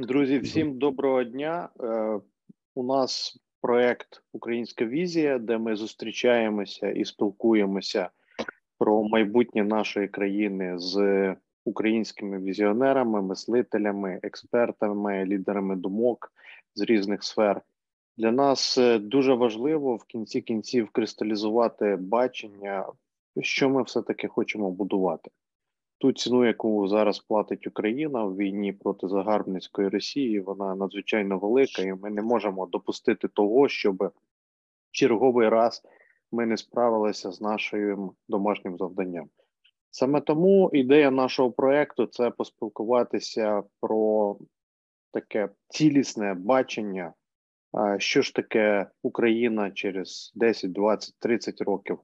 Друзі, всім доброго дня. Е, у нас проект Українська візія, де ми зустрічаємося і спілкуємося про майбутнє нашої країни з українськими візіонерами, мислителями, експертами, лідерами думок з різних сфер. Для нас е, дуже важливо в кінці кінців кристалізувати бачення, що ми все таки хочемо будувати ту ціну, яку зараз платить Україна в війні проти загарбницької Росії, вона надзвичайно велика, і ми не можемо допустити того, щоб черговий раз ми не справилися з нашим домашнім завданням. Саме тому ідея нашого проекту це поспілкуватися про таке цілісне бачення, що ж таке Україна через 10, 20, 30 років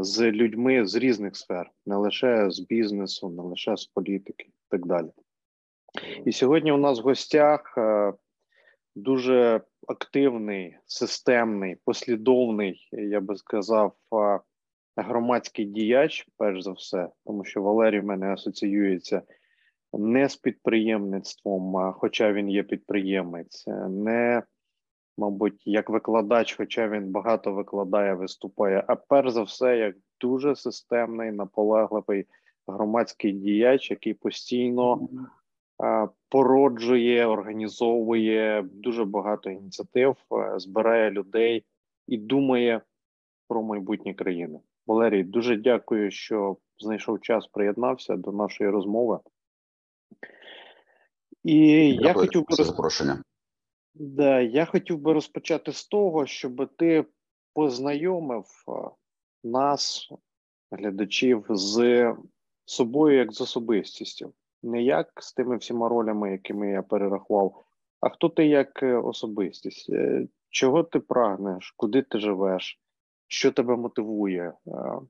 з людьми з різних сфер, не лише з бізнесу, не лише з політики, і так далі. І сьогодні у нас в гостях е, дуже активний, системний, послідовний, я би сказав, е, громадський діяч, перш за все, тому що Валерій в мене асоціюється не з підприємництвом, хоча він є підприємець, не мабуть, як викладач, хоча він багато викладає, виступає, а перш за все, як дуже системний, наполегливий громадський діяч, який постійно а, породжує, організовує дуже багато ініціатив, а, збирає людей і думає про майбутнє країни. Валерій, дуже дякую, що знайшов час, приєднався до нашої розмови. І дякую я хотів би запрошення. Да, я хотів би розпочати з того, щоб ти познайомив нас, глядачів, з собою як з особистістю, не як з тими всіма ролями, якими я перерахував, а хто ти як е, особистість, е, чого ти прагнеш, куди ти живеш, що тебе мотивує?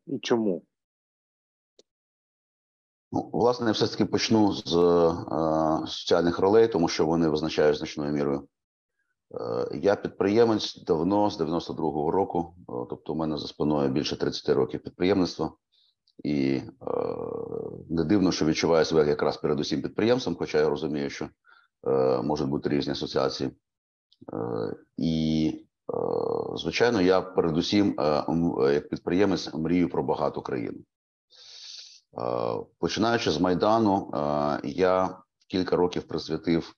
І чому? Ну, власне, все таки почну з е, соціальних ролей, тому що вони визначають значною мірою Е, я підприємець давно з 92-го року, е, тобто у мене за спиною більше 30 років підприємництва, і е, не дивно, що відчуваю себе якраз передусім підприємцем, хоча я розумію, що е, можуть бути різні асоціації. Е, і, е, звичайно, я передусім, е, як підприємець, мрію про багату країну. Е, починаючи з Майдану, е, я кілька років присвятив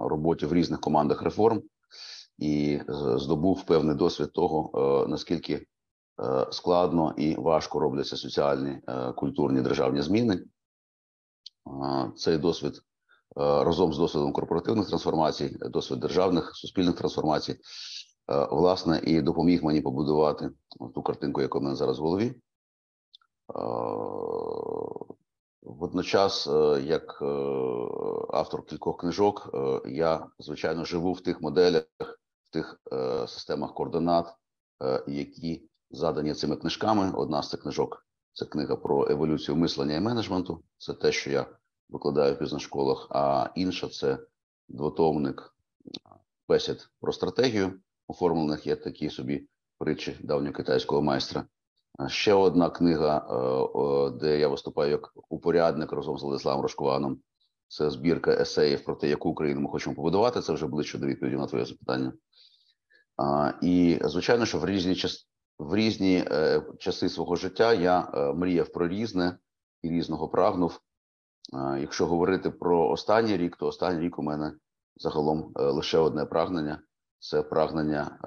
роботі в різних командах реформ і здобув певний досвід того, е, наскільки е, складно і важко робляться соціальні е, культурні державні зміни. Цей досвід разом з досвідом корпоративних трансформацій, досвід державних суспільних трансформацій, власне, і допоміг мені побудувати ту картинку, яку в мене зараз в голові. Водночас, е, як е, автор кількох книжок, е, я звичайно живу в тих моделях, в тих системах координат, які задані цими книжками. Одна з цих книжок це книга про еволюцію мислення і менеджменту. Це те, що я викладаю в бізнес-школах. А інша це двотомник бесід про стратегію. Оформлених є такі собі притчі давнього китайського майстра. Ще одна книга, е, де я виступаю як упорядник разом з Владиславом Рожкованом. Це збірка есеїв про те, яку Україну ми хочемо побудувати. Це вже ближче до відповіді на твоє запитання. І звичайно, що в різні час в різні е, часи свого життя я е, мріяв про різне і різного прагнув. Якщо говорити про останній рік, то останній рік у мене загалом лише одне прагнення: це прагнення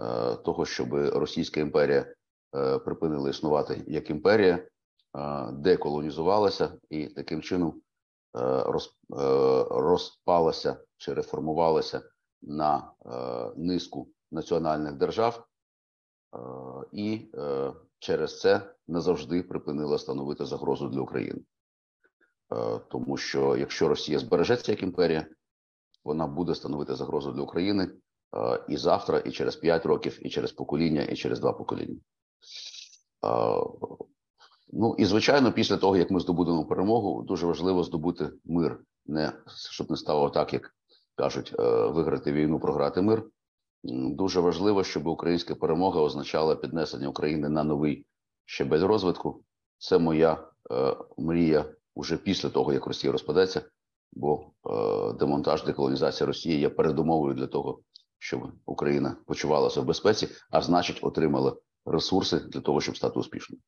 того, щоб Російська імперія. Е, припинили існувати як імперія, е, деколонізувалася і таким чином е, розпалася чи реформувалася на низку національних держав, і через це назавжди припинила становити загрозу для України. Тому що якщо Росія збережеться як імперія, вона буде становити загрозу для України і завтра, і через 5 років, і через покоління, і через два покоління. Ну і звичайно, після того як ми здобудемо перемогу, дуже важливо здобути мир, не щоб не стало так, як кажуть, е, виграти війну, програти мир. Дуже важливо, щоб українська перемога означала піднесення України на новий щебель розвитку. Це моя е, мрія уже після того, як Росія розпадеться. бо демонтаж деколонізація Росії є передумовою для того, щоб Україна почувалася в безпеці, а значить, отримала ресурси для того, щоб стати успішною.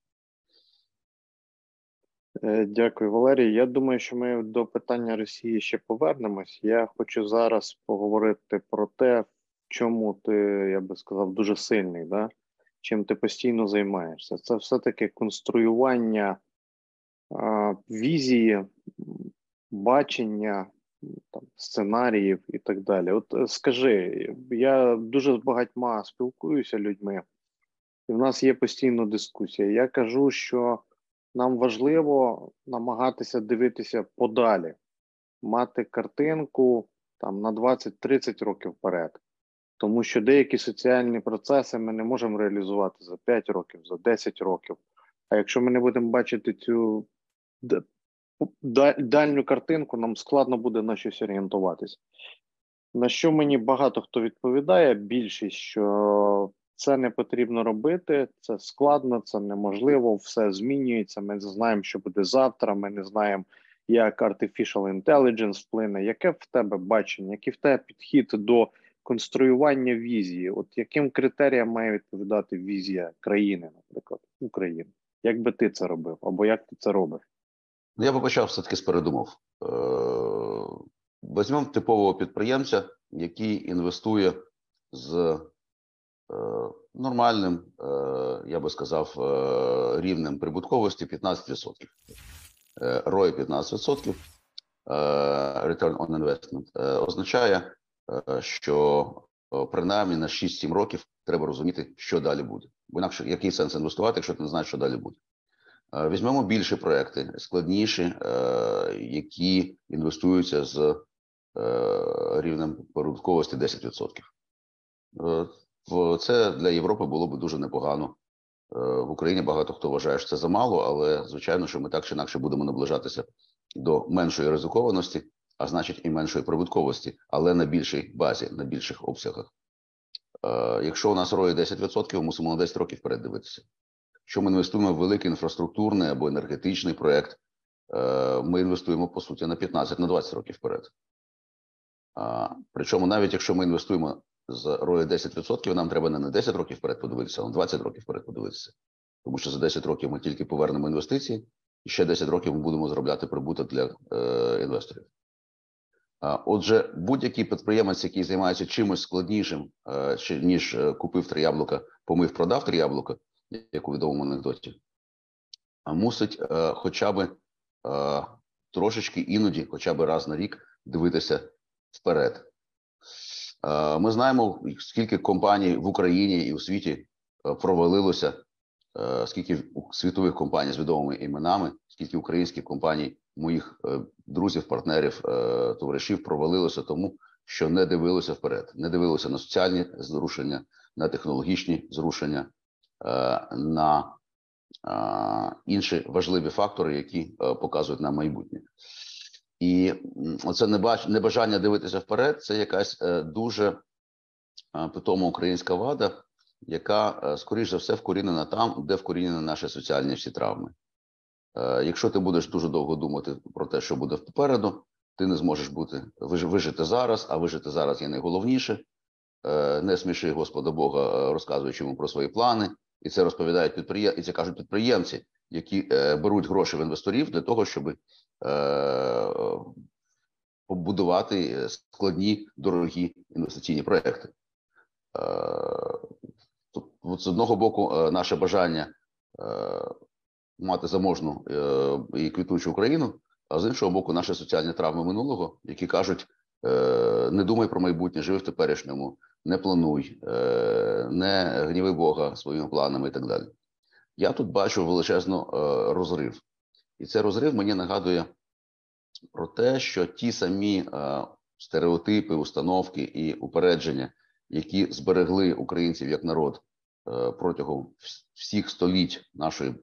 Е, дякую, Валерій. Я думаю, що ми до питання Росії ще повернемось. Я хочу зараз поговорити про те, в чому ти, я би сказав, дуже сильний, да? чим ти постійно займаєшся. Це все-таки конструювання а, візії, бачення, там, сценаріїв і так далі. От е, скажи, я дуже з багатьма спілкуюся людьми, і в нас є постійно дискусія. Я кажу, що нам важливо намагатися дивитися подалі, мати картинку там на 20-30 років вперед. Тому що деякі соціальні процеси ми не можемо реалізувати за 5 років, за 10 років. А якщо ми не будемо бачити цю дальню картинку, нам складно буде на щось орієнтуватись. На що мені багато хто відповідає, більшість, що це не потрібно робити, це складно, це неможливо, все змінюється. Ми не знаємо, що буде завтра. Ми не знаємо, як artificial intelligence вплине. Яке в тебе бачення, який в тебе підхід до конструювання візії? От яким критеріям має відповідати візія країни, наприклад, України? Як би ти це робив, або як ти це робиш? Ну, я би почав все таки з передумов. Е, візьмемо типового підприємця, який інвестує з нормальним, е, я би сказав, е, рівнем прибутковості 15%. ROI 15%, Return on Investment, означає, що принаймні на 6-7 років треба розуміти, що далі буде. Бо інакше який сенс інвестувати, якщо ти не знаєш, що далі буде. Візьмемо більші проекти, складніші, які інвестуються з рівнем прибутковості 10% це для Європи було б дуже непогано. Е, в Україні багато хто вважає, що це замало, але звичайно, що ми так чи інакше будемо наближатися до меншої ризикованості, а значить і меншої прибутковості, але на більшій базі, на більших обсягах. Е, якщо у нас рої 10%, мусимо на 10 років передивитися. Якщо ми інвестуємо в великий інфраструктурний або енергетичний проєкт, е, ми інвестуємо по суті на 15 на 20 років вперед. Причому навіть якщо ми інвестуємо з рою 10%, нам треба не на 10 років вперед подивитися, а на 20 років вперед подивитися. Тому що за 10 років ми тільки повернемо інвестиції, і ще 10 років ми будемо заробляти прибуток для е, інвесторів. Отже, будь-який підприємець, який займається чимось складнішим, е, ніж е, купив три яблука, помив, продав три яблука, як у відомому анекдоті, мусить е, хоча б трошечки іноді, хоча б раз на рік, дивитися вперед. Е, ми знаємо, скільки компаній в Україні і у світі е, провалилося, е, скільки світових компаній з відомими іменами, скільки українських компаній, моїх друзів, партнерів, товаришів провалилося тому, що не дивилося вперед, не дивилося на соціальні зрушення, на технологічні зрушення, на інші важливі фактори, які показують нам майбутнє. І оце небажання дивитися вперед, це якась е, дуже е, питома українська вада, яка, е, скоріш за все, вкорінена там, де вкорінені наші соціальні всі травми. Якщо ти будеш дуже довго думати про те, що буде попереду, ти не зможеш бути вижити зараз, а вижити зараз є найголовніше. Не сміши Господа Бога, розказуючи йому про свої плани, і це розповідають підприємці, і це кажуть підприємці, які беруть гроші в інвесторів для того, щоб побудувати складні дорогі інвестиційні проекти. Е, з одного боку, е, наше бажання мати заможну і квітучу Україну, а з іншого боку, наші соціальні травми минулого, які кажуть: не думай про майбутнє, живи в теперішньому, не плануй, не гніви Бога своїми планами і так далі. Я тут бачу величезно розрив. І цей розрив мені нагадує про те, що ті самі е, стереотипи, установки і упередження, які зберегли українців як народ е, протягом всіх століть нашої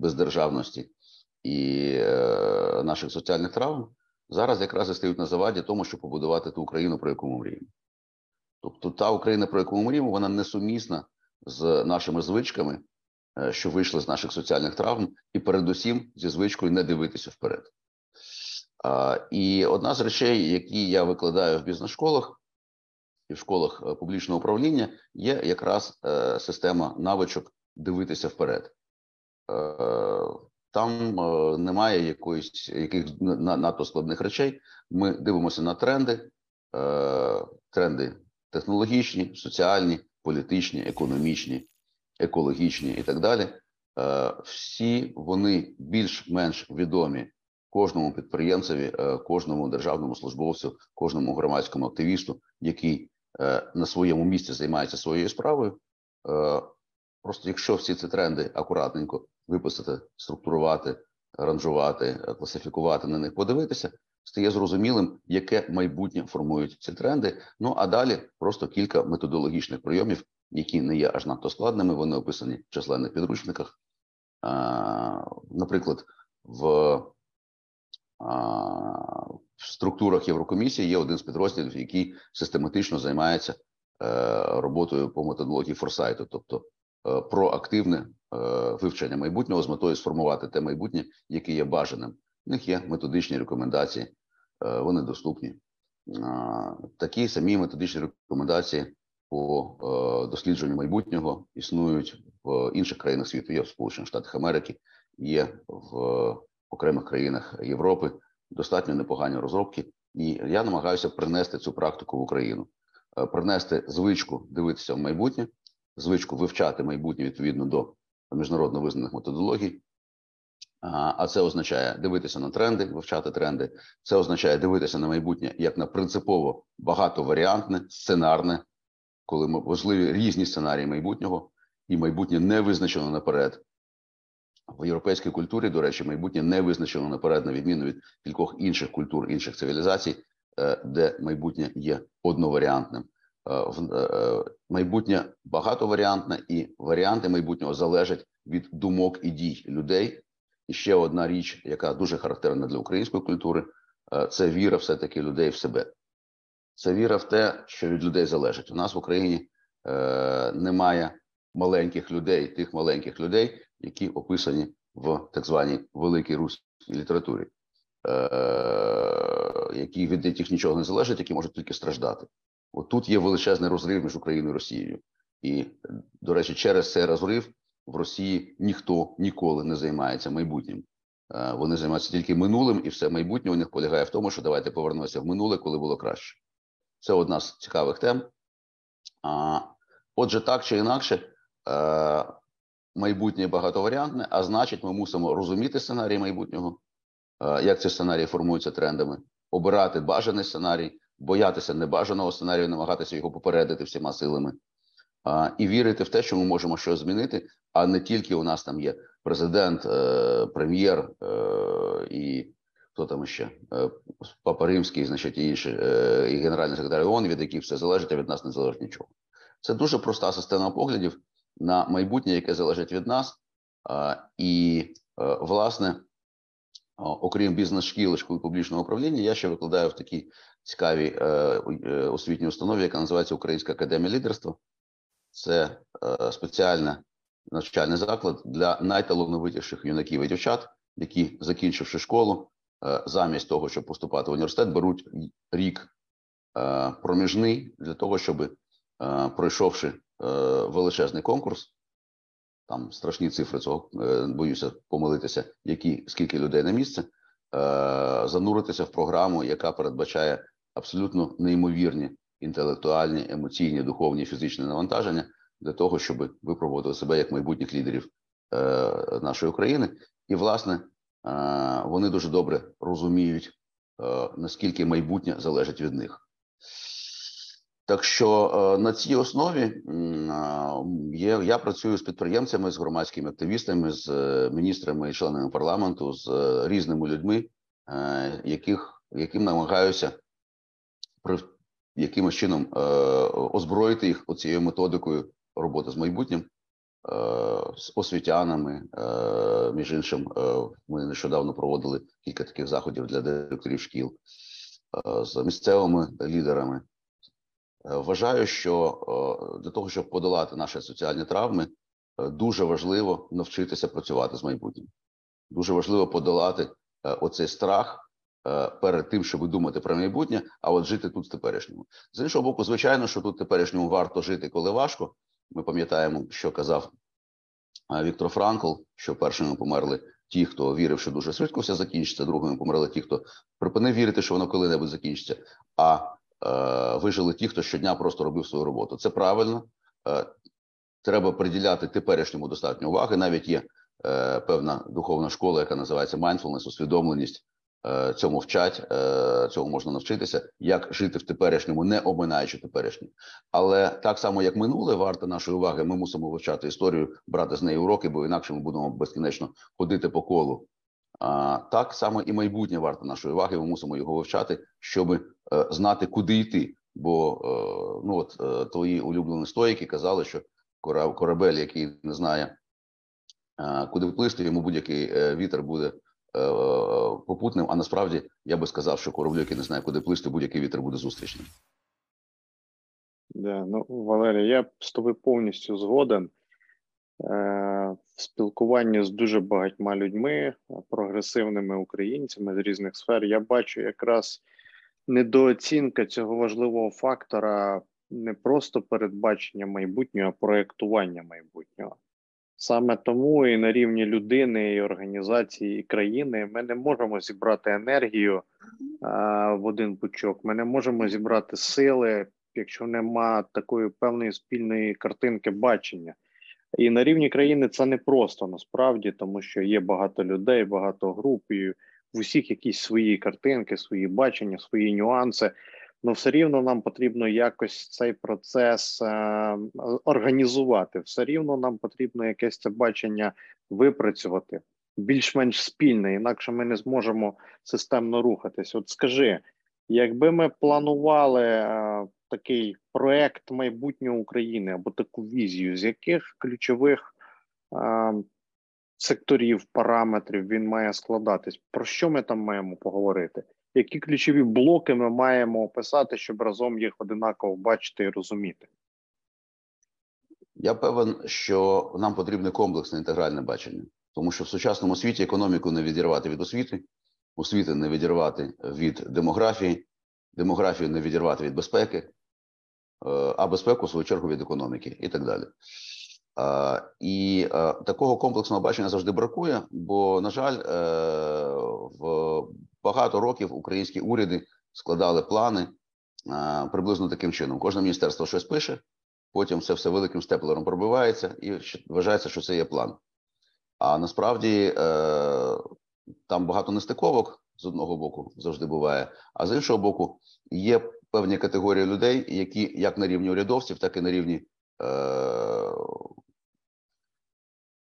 бездержавності і е, наших соціальних травм, зараз якраз і стають на заваді тому, щоб побудувати ту Україну, про яку ми мріємо. Тобто та Україна, про яку ми мріємо, вона несумісна з нашими звичками, що вийшли з наших соціальних травм, і передусім зі звичкою не дивитися вперед. І одна з речей, які я викладаю в бізнес-школах і в школах е, публічного управління, є якраз е, система навичок дивитися вперед. Там немає якоїсь яких надто складних речей. Ми дивимося на тренди, тренди технологічні, соціальні, політичні, економічні, екологічні і так далі. Всі вони більш-менш відомі кожному підприємцеві, е, кожному державному службовцю, кожному громадському активісту, який е, на своєму місці займається своєю справою. Е, просто якщо всі ці тренди акуратненько виписати, структурувати, ранжувати, класифікувати на них, подивитися, стає зрозумілим, яке майбутнє формують ці тренди. Ну а далі просто кілька методологічних прийомів, які не є аж надто складними. Вони описані в численних підручниках. Наприклад, в в структурах Єврокомісії є один з підрозділів, який систематично займається е, роботою по методології форсайту, тобто е, проактивне е, вивчення майбутнього з метою сформувати те майбутнє, яке є бажаним. В них є методичні рекомендації, вони доступні. Такі самі методичні рекомендації по дослідженню майбутнього існують в інших країнах світу. Є в Сполучених Штатах Америки, є в окремих країнах Європи достатньо непогані розробки, і я намагаюся принести цю практику в Україну, е, принести звичку дивитися в майбутнє, звичку вивчати майбутнє відповідно до міжнародно визнаних методологій. А це означає дивитися на тренди, вивчати тренди. Це означає дивитися на майбутнє як на принципово багатоваріантне, сценарне, коли можливі різні сценарії майбутнього, і майбутнє не визначено наперед. В європейській культурі, до речі, майбутнє не визначено наперед, на відміну від кількох інших культур, інших цивілізацій, е, де майбутнє є одноваріантним. Е, е, майбутнє багатоваріантне, і варіанти майбутнього залежать від думок і дій людей. І ще одна річ, яка дуже характерна для української культури, це віра, все таки людей в себе. Це віра в те, що від людей залежить. У нас в Україні немає маленьких людей, тих маленьких людей, які описані в так званій великій руській літературі, е, які від яких нічого не залежить, які можуть тільки страждати. От тут є величезний розрив між Україною і Росією, і до речі, через цей розрив в Росії ніхто ніколи не займається майбутнім. Е, вони займаються тільки минулим, і все майбутнє у них полягає в тому, що давайте повернемося в минуле, коли було краще. Це одна з цікавих тем. Отже, так чи інакше, е, майбутнє багатоваріантне, а значить, ми мусимо розуміти сценарій майбутнього, як ці сценарії формуються трендами, обирати бажаний сценарій, боятися небажаного сценарію, намагатися його попередити всіма силами. І вірити в те, що ми можемо щось змінити, а не тільки у нас там є президент, е, прем'єр е, і хто там ще е, Папа Римський, значить, і інші, і генеральний секретар ООН, від яких все залежить, а від нас не залежить нічого. Це дуже проста система поглядів, на майбутнє, яке залежить від нас, і е, власне, окрім бізнес-шкіл школи публічного управління, я ще викладаю в такій цікавій е, е, освітній установі, яка називається Українська академія лідерства. Це спеціальний навчальний заклад для найталановитіших юнаків і дівчат, які, закінчивши школу, замість того, щоб поступати в університет, беруть рік проміжний для того, щоб пройшовши Е, величезний конкурс. Там страшні цифри цього е, боюся помилитися, які скільки людей на місце, е, зануритися в програму, яка передбачає абсолютно неймовірні інтелектуальні, емоційні, духовні, фізичні навантаження для того, щоб випробувати себе як майбутніх лідерів нашої України, і власне вони дуже добре розуміють наскільки майбутнє залежить від них. Так що е, на цій основі є я працюю з підприємцями, з громадськими активістами, з е, міністрами і членами парламенту, з е, різними людьми, яких яким намагаюся якимось чином озброїти їх оцією методикою роботи з майбутнім, з освітянами. Між іншим, ми нещодавно проводили кілька таких заходів для директорів шкіл з місцевими лідерами. Е, вважаю, що е, для того, щоб подолати наші соціальні травми, е, дуже важливо навчитися працювати з майбутнім. Дуже важливо подолати оцей страх е, перед тим, щоб думати про майбутнє, а от жити тут в теперішньому. З іншого боку, звичайно, що тут теперішньому варто жити, коли важко. Ми пам'ятаємо, що казав Віктор Франкл, що першими померли ті, хто вірив, що дуже швидко все закінчиться, другими померли ті, хто припинив вірити, що воно коли-небудь закінчиться. А е, вижили ті, хто щодня просто робив свою роботу. Це правильно. Е, Треба приділяти теперішньому достатньо уваги. Навіть є е, певна духовна школа, яка називається mindfulness, усвідомленість. Е, цьому вчать, е, цьому можна навчитися, як жити в теперішньому, не обминаючи теперішнє. Але так само, як минуле, варте нашої уваги, ми мусимо вивчати історію, брати з неї уроки, бо інакше ми будемо безкінечно ходити по колу. Так само і майбутнє варте нашої уваги. Ми мусимо його вивчати, щоб е, знати, куди йти. Бо ну от твої улюблені стоїки казали, що корабель, який не знає, куди плисти, йому будь-який вітер буде попутним. А насправді я би сказав, що кораблю, який не знає, куди плисти, будь-який вітер буде зустрічним. Да, ну, Валерій, я з тобою повністю згоден. Е, в спілкуванні з дуже багатьма людьми, прогресивними українцями з різних сфер, я бачу якраз недооцінка цього важливого фактора не просто передбачення майбутнього, а проєктування майбутнього. Саме тому і на рівні людини, і організації, і країни ми не можемо зібрати енергію а, в один пучок. Ми не можемо зібрати сили, якщо нема такої певної спільної картинки бачення. І на рівні країни це не просто насправді, тому що є багато людей, багато груп, і в усіх якісь свої картинки, свої бачення, свої нюанси ну все рівно нам потрібно якось цей процес е, організувати. Все рівно нам потрібно якесь це бачення випрацювати більш-менш спільне, інакше ми не зможемо системно рухатись. От скажи, якби ми планували е, такий проект майбутнього України або таку візію, з яких ключових е, секторів, параметрів він має складатись, про що ми там маємо поговорити? Які ключові блоки ми маємо описати, щоб разом їх одинаково бачити і розуміти? Я певен, що нам потрібне комплексне інтегральне бачення, тому що в сучасному світі економіку не відірвати від освіти, освіти не відірвати від демографії, демографію не відірвати від безпеки, е, а безпеку в свою чергу від економіки і так далі. І е, такого комплексного бачення завжди бракує, бо, на жаль, е, в багато років українські уряди складали плани приблизно таким чином. Кожне міністерство щось пише, потім це все великим степлером пробивається, і вважається, що це є план. А насправді е, там багато нестиковок з одного боку завжди буває, а з іншого боку, є певні категорії людей, які як на рівні урядовців, так і на рівні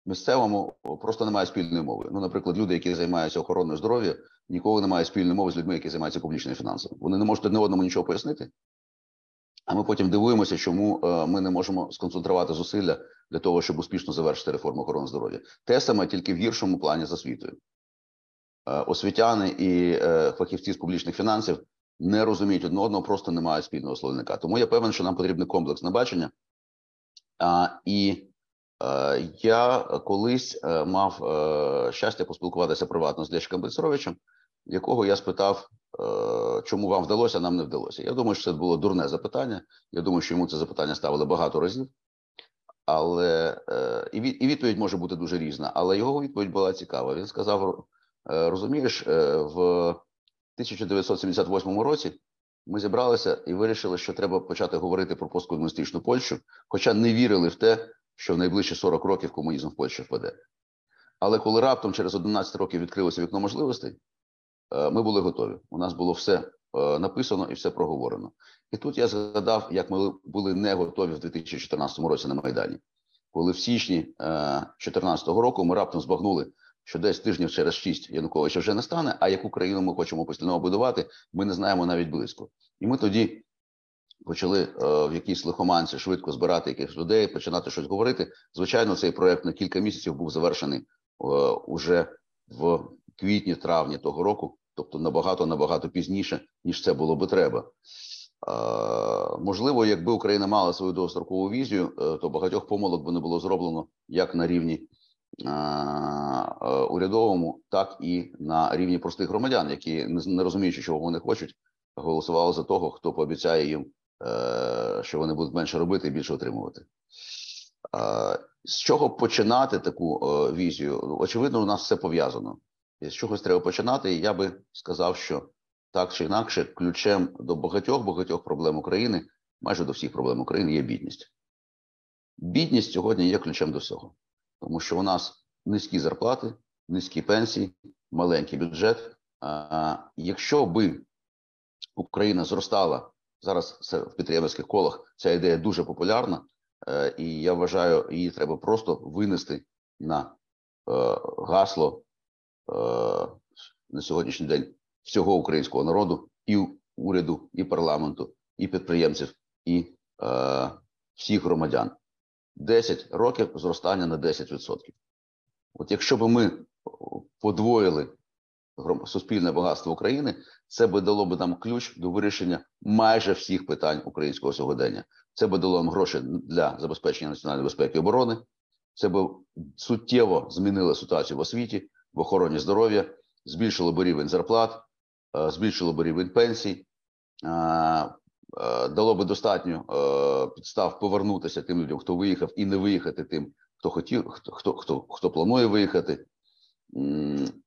місцевому просто немає спільної мови. Ну, наприклад, люди, які займаються охороною здоров'я, ніколи не мають спільної мови з людьми, які займаються публічними фінансами. Вони не можуть одне одному нічого пояснити. А ми потім дивуємося, чому е, ми не можемо сконцентрувати зусилля для того, щоб успішно завершити реформу охорони здоров'я. Те саме тільки в гіршому плані з освітою. Е, освітяни і е, фахівці з публічних фінансів не розуміють одне одного, просто не мають спільного словника. Тому я певен, що нам потрібне комплексне бачення. І я колись е, мав е, щастя поспілкуватися приватно з Лєшком Бецеровичем, якого я спитав, чому вам вдалося, а нам не вдалося. Я думаю, що це було дурне запитання. Я думаю, що йому це запитання ставили багато разів, але і відповідь може бути дуже різна. Але його відповідь була цікава. Він сказав: розумієш, в 1978 році ми зібралися і вирішили, що треба почати говорити про посткомуністичну Польщу, хоча не вірили в те, що в найближчі 40 років комунізм в Польщі впаде. Але коли раптом через 11 років відкрилося вікно можливостей, е, ми були готові. У нас було все е, написано і все проговорено. І тут я згадав, як ми були не готові в 2014 році на Майдані, коли в січні 2014 е, року ми раптом збагнули, що десь тижнів через шість Януковича вже не стане. А яку країну ми хочемо постійно будувати, ми не знаємо навіть близько. І ми тоді почали е, в якійсь лихоманці швидко збирати якихось людей, починати щось говорити. Звичайно, цей проект на кілька місяців був завершений е, уже в квітні-травні того року, тобто набагато набагато пізніше, ніж це було би треба. Е, можливо, якби Україна мала свою довгострокову візію, то багатьох помилок би не було зроблено як на рівні урядовому, так і на рівні простих громадян, які не розуміючи, чого вони хочуть, голосували за того, хто пообіцяє їм, що вони будуть менше робити і більше отримувати. З чого починати таку візію? Очевидно, у нас все пов'язано. З чогось треба починати. І я би сказав, що так чи інакше, ключем до багатьох багатьох проблем України, майже до всіх проблем України, є бідність. Бідність сьогодні є ключем до всього, тому що у нас низькі зарплати, низькі пенсії, маленький бюджет. Якщо би Україна зростала зараз це в підприємницьких колах, ця ідея дуже популярна, е, і я вважаю, її треба просто винести на е, гасло е, на сьогоднішній день всього українського народу, і уряду, і парламенту, і підприємців, і всіх громадян. 10 років зростання на 10%. От якщо б ми подвоїли суспільне багатство України, це би дало б нам ключ до вирішення майже всіх питань українського сьогодення. Це би дало нам гроші для забезпечення національної безпеки і оборони. Це би суттєво змінило ситуацію в освіті, в охороні здоров'я, збільшило б рівень зарплат, Е, збільшило б рівень пенсій, е, е, дало би достатньо підстав повернутися тим людям, хто виїхав, і не виїхати тим, хто хотів, хто хто хто, хто планує виїхати,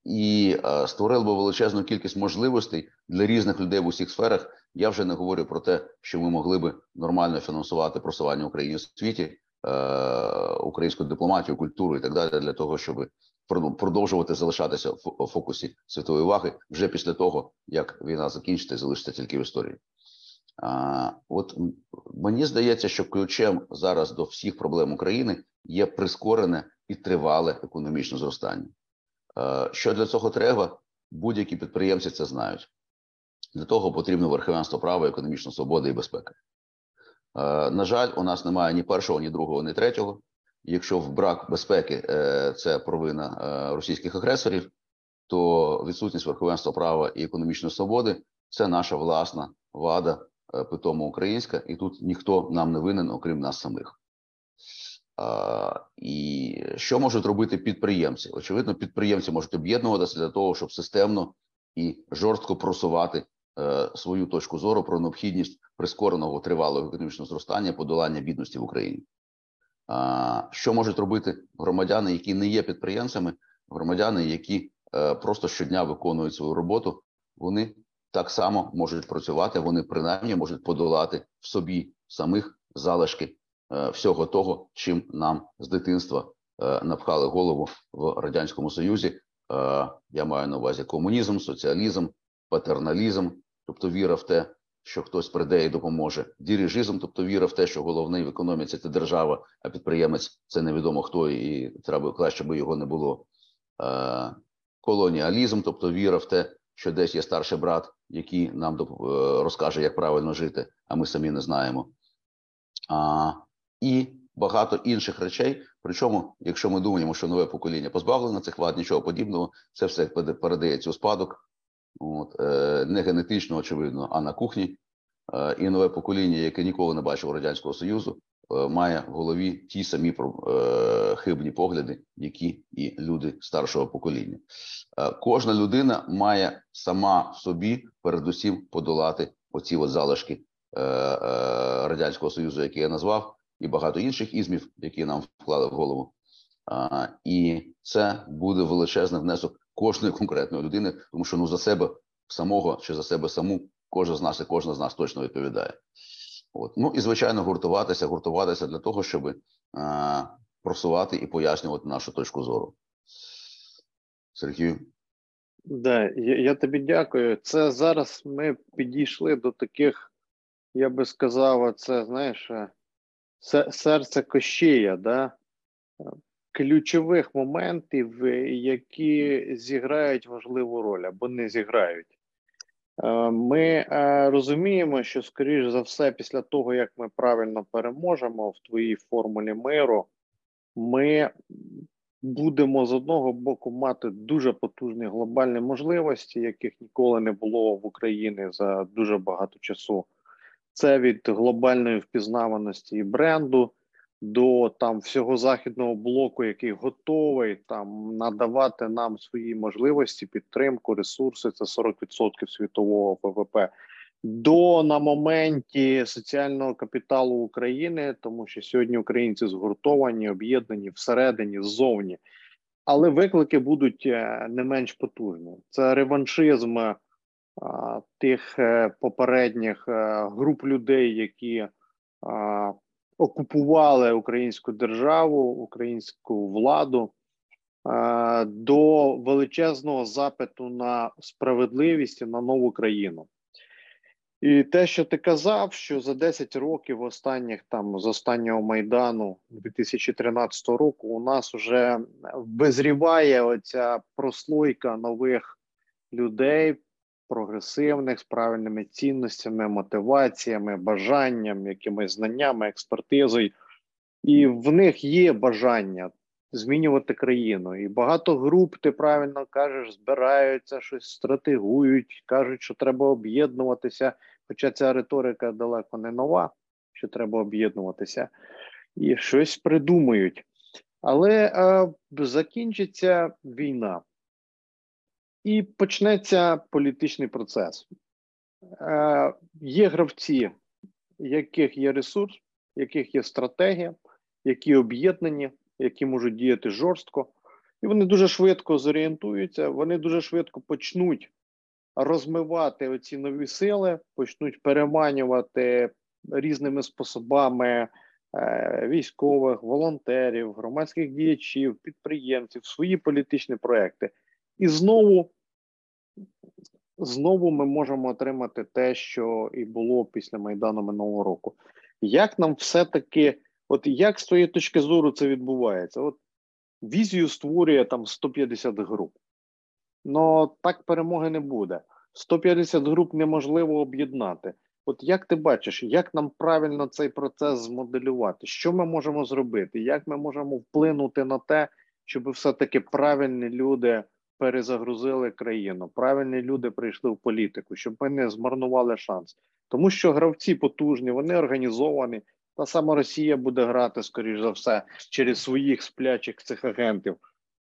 і створило би величезну кількість можливостей для різних людей в усіх сферах. Я вже не говорю про те, що ми могли би нормально фінансувати просування України в світі, українську дипломатію, культуру і так далі, для того, щоб продовжувати залишатися в фокусі світової уваги вже після того, як війна закінчиться, залишиться тільки в історії. От мені здається, що ключем зараз до всіх проблем України є прискорене і тривале економічне зростання. А, що для цього треба? Будь-які підприємці це знають. Для того потрібно верховенство права, економічна свобода і безпека. На жаль, у нас немає ні першого, ні другого, ні третього. Якщо в брак безпеки е, це провина е, російських агресорів, то відсутність верховенства права і економічної свободи це наша власна вада, е, питомо українська, і тут ніхто нам не винен, окрім нас самих. І що можуть робити підприємці? Очевидно, підприємці можуть об'єднуватися для того, щоб системно і жорстко просувати свою точку зору про необхідність прискореного тривалого економічного зростання, подолання бідності в Україні. Що можуть робити громадяни, які не є підприємцями, громадяни, які е, просто щодня виконують свою роботу, вони так само можуть працювати. Вони принаймні можуть подолати в собі самих залишки е, всього того, чим нам з дитинства е, напхали голову в радянському союзі. Я маю на увазі комунізм, соціалізм, патерналізм, тобто віра в те, що хтось прийде і допоможе. Діріжизм, тобто віра в те, що головний в економіці це держава, а підприємець це невідомо хто, і треба краще би його не було. Е, колоніалізм, тобто віра в те, що десь є старший брат, який нам е, розкаже, як правильно жити, а ми самі не знаємо. І багато інших речей. Причому, якщо ми думаємо, що нове покоління позбавлено цих вад, нічого подібного, це все передається у спадок. От, е, Не генетично, очевидно, а на кухні. Е, і нове покоління, яке ніколи не бачило Радянського Союзу, е, має в голові ті самі хибні погляди, які і люди старшого покоління. Кожна людина має сама в собі передусім подолати оці от залишки Радянського Союзу, які я назвав, і багато інших ізмів, які нам вклали в голову. І це буде величезний внесок кожної конкретної людини, тому що ну за себе самого чи за себе саму кожен з нас і кожна з нас точно відповідає. От ну і звичайно, гуртуватися, гуртуватися для того, щоб а, просувати і пояснювати нашу точку зору. Сергію. Да, я, я тобі дякую. Це зараз ми підійшли до таких, я би сказав, це знаєш, е, серце кощія, да? ключових моментів, які зіграють важливу роль або не зіграють. Е, ми е, розуміємо, що, скоріш за все, після того, як ми правильно переможемо в твоїй формулі миру, ми будемо з одного боку мати дуже потужні глобальні можливості, яких ніколи не було в Україні за дуже багато часу. Це від глобальної впізнаваності і бренду до там всього західного блоку, який готовий там надавати нам свої можливості, підтримку, ресурси. Це 40% світового ВВП. До на моменті соціального капіталу України, тому що сьогодні українці згуртовані, об'єднані всередині, ззовні, але виклики будуть е, не менш потужні. Це реваншизм а, тих е, попередніх е, груп людей, які окупували українську державу, українську владу до величезного запиту на справедливість і на нову країну. І те, що ти казав, що за 10 років останніх там з останнього майдану 2013 року у нас вже визріває оця прослойка нових людей, прогресивних з правильними цінностями, мотиваціями, бажанням, якимись знаннями, експертизою, і в них є бажання змінювати країну. І багато груп, ти правильно кажеш, збираються, щось стратегують, кажуть, що треба об'єднуватися. Хоча ця риторика далеко не нова, що треба об'єднуватися, і щось придумують. Але е, закінчиться війна і почнеться політичний процес. Е, Є гравці, яких є ресурс, яких є стратегія, які об'єднані, які можуть діяти жорстко, і вони дуже швидко зорієнтуються, вони дуже швидко почнуть розмивати оці нові сили, почнуть переманювати різними способами. Е, військових, волонтерів, громадських діячів, підприємців, свої політичні проекти. І знову знову ми можемо отримати те, що і було після Майдану минулого року. Як нам все-таки, от як з твоєї точки зору це відбувається? От Візію створює там 150 груп. Ну так перемоги не буде. 150 груп неможливо об'єднати. От як ти бачиш, як нам правильно цей процес змоделювати? Що ми можемо зробити? Як ми можемо вплинути на те, щоб все-таки правильні люди перезагрузили країну. Правильні люди прийшли в політику, щоб ми не змарнували шанс, тому що гравці потужні, вони організовані. Та сама Росія буде грати, скоріш за все, через своїх сплячих цих агентів.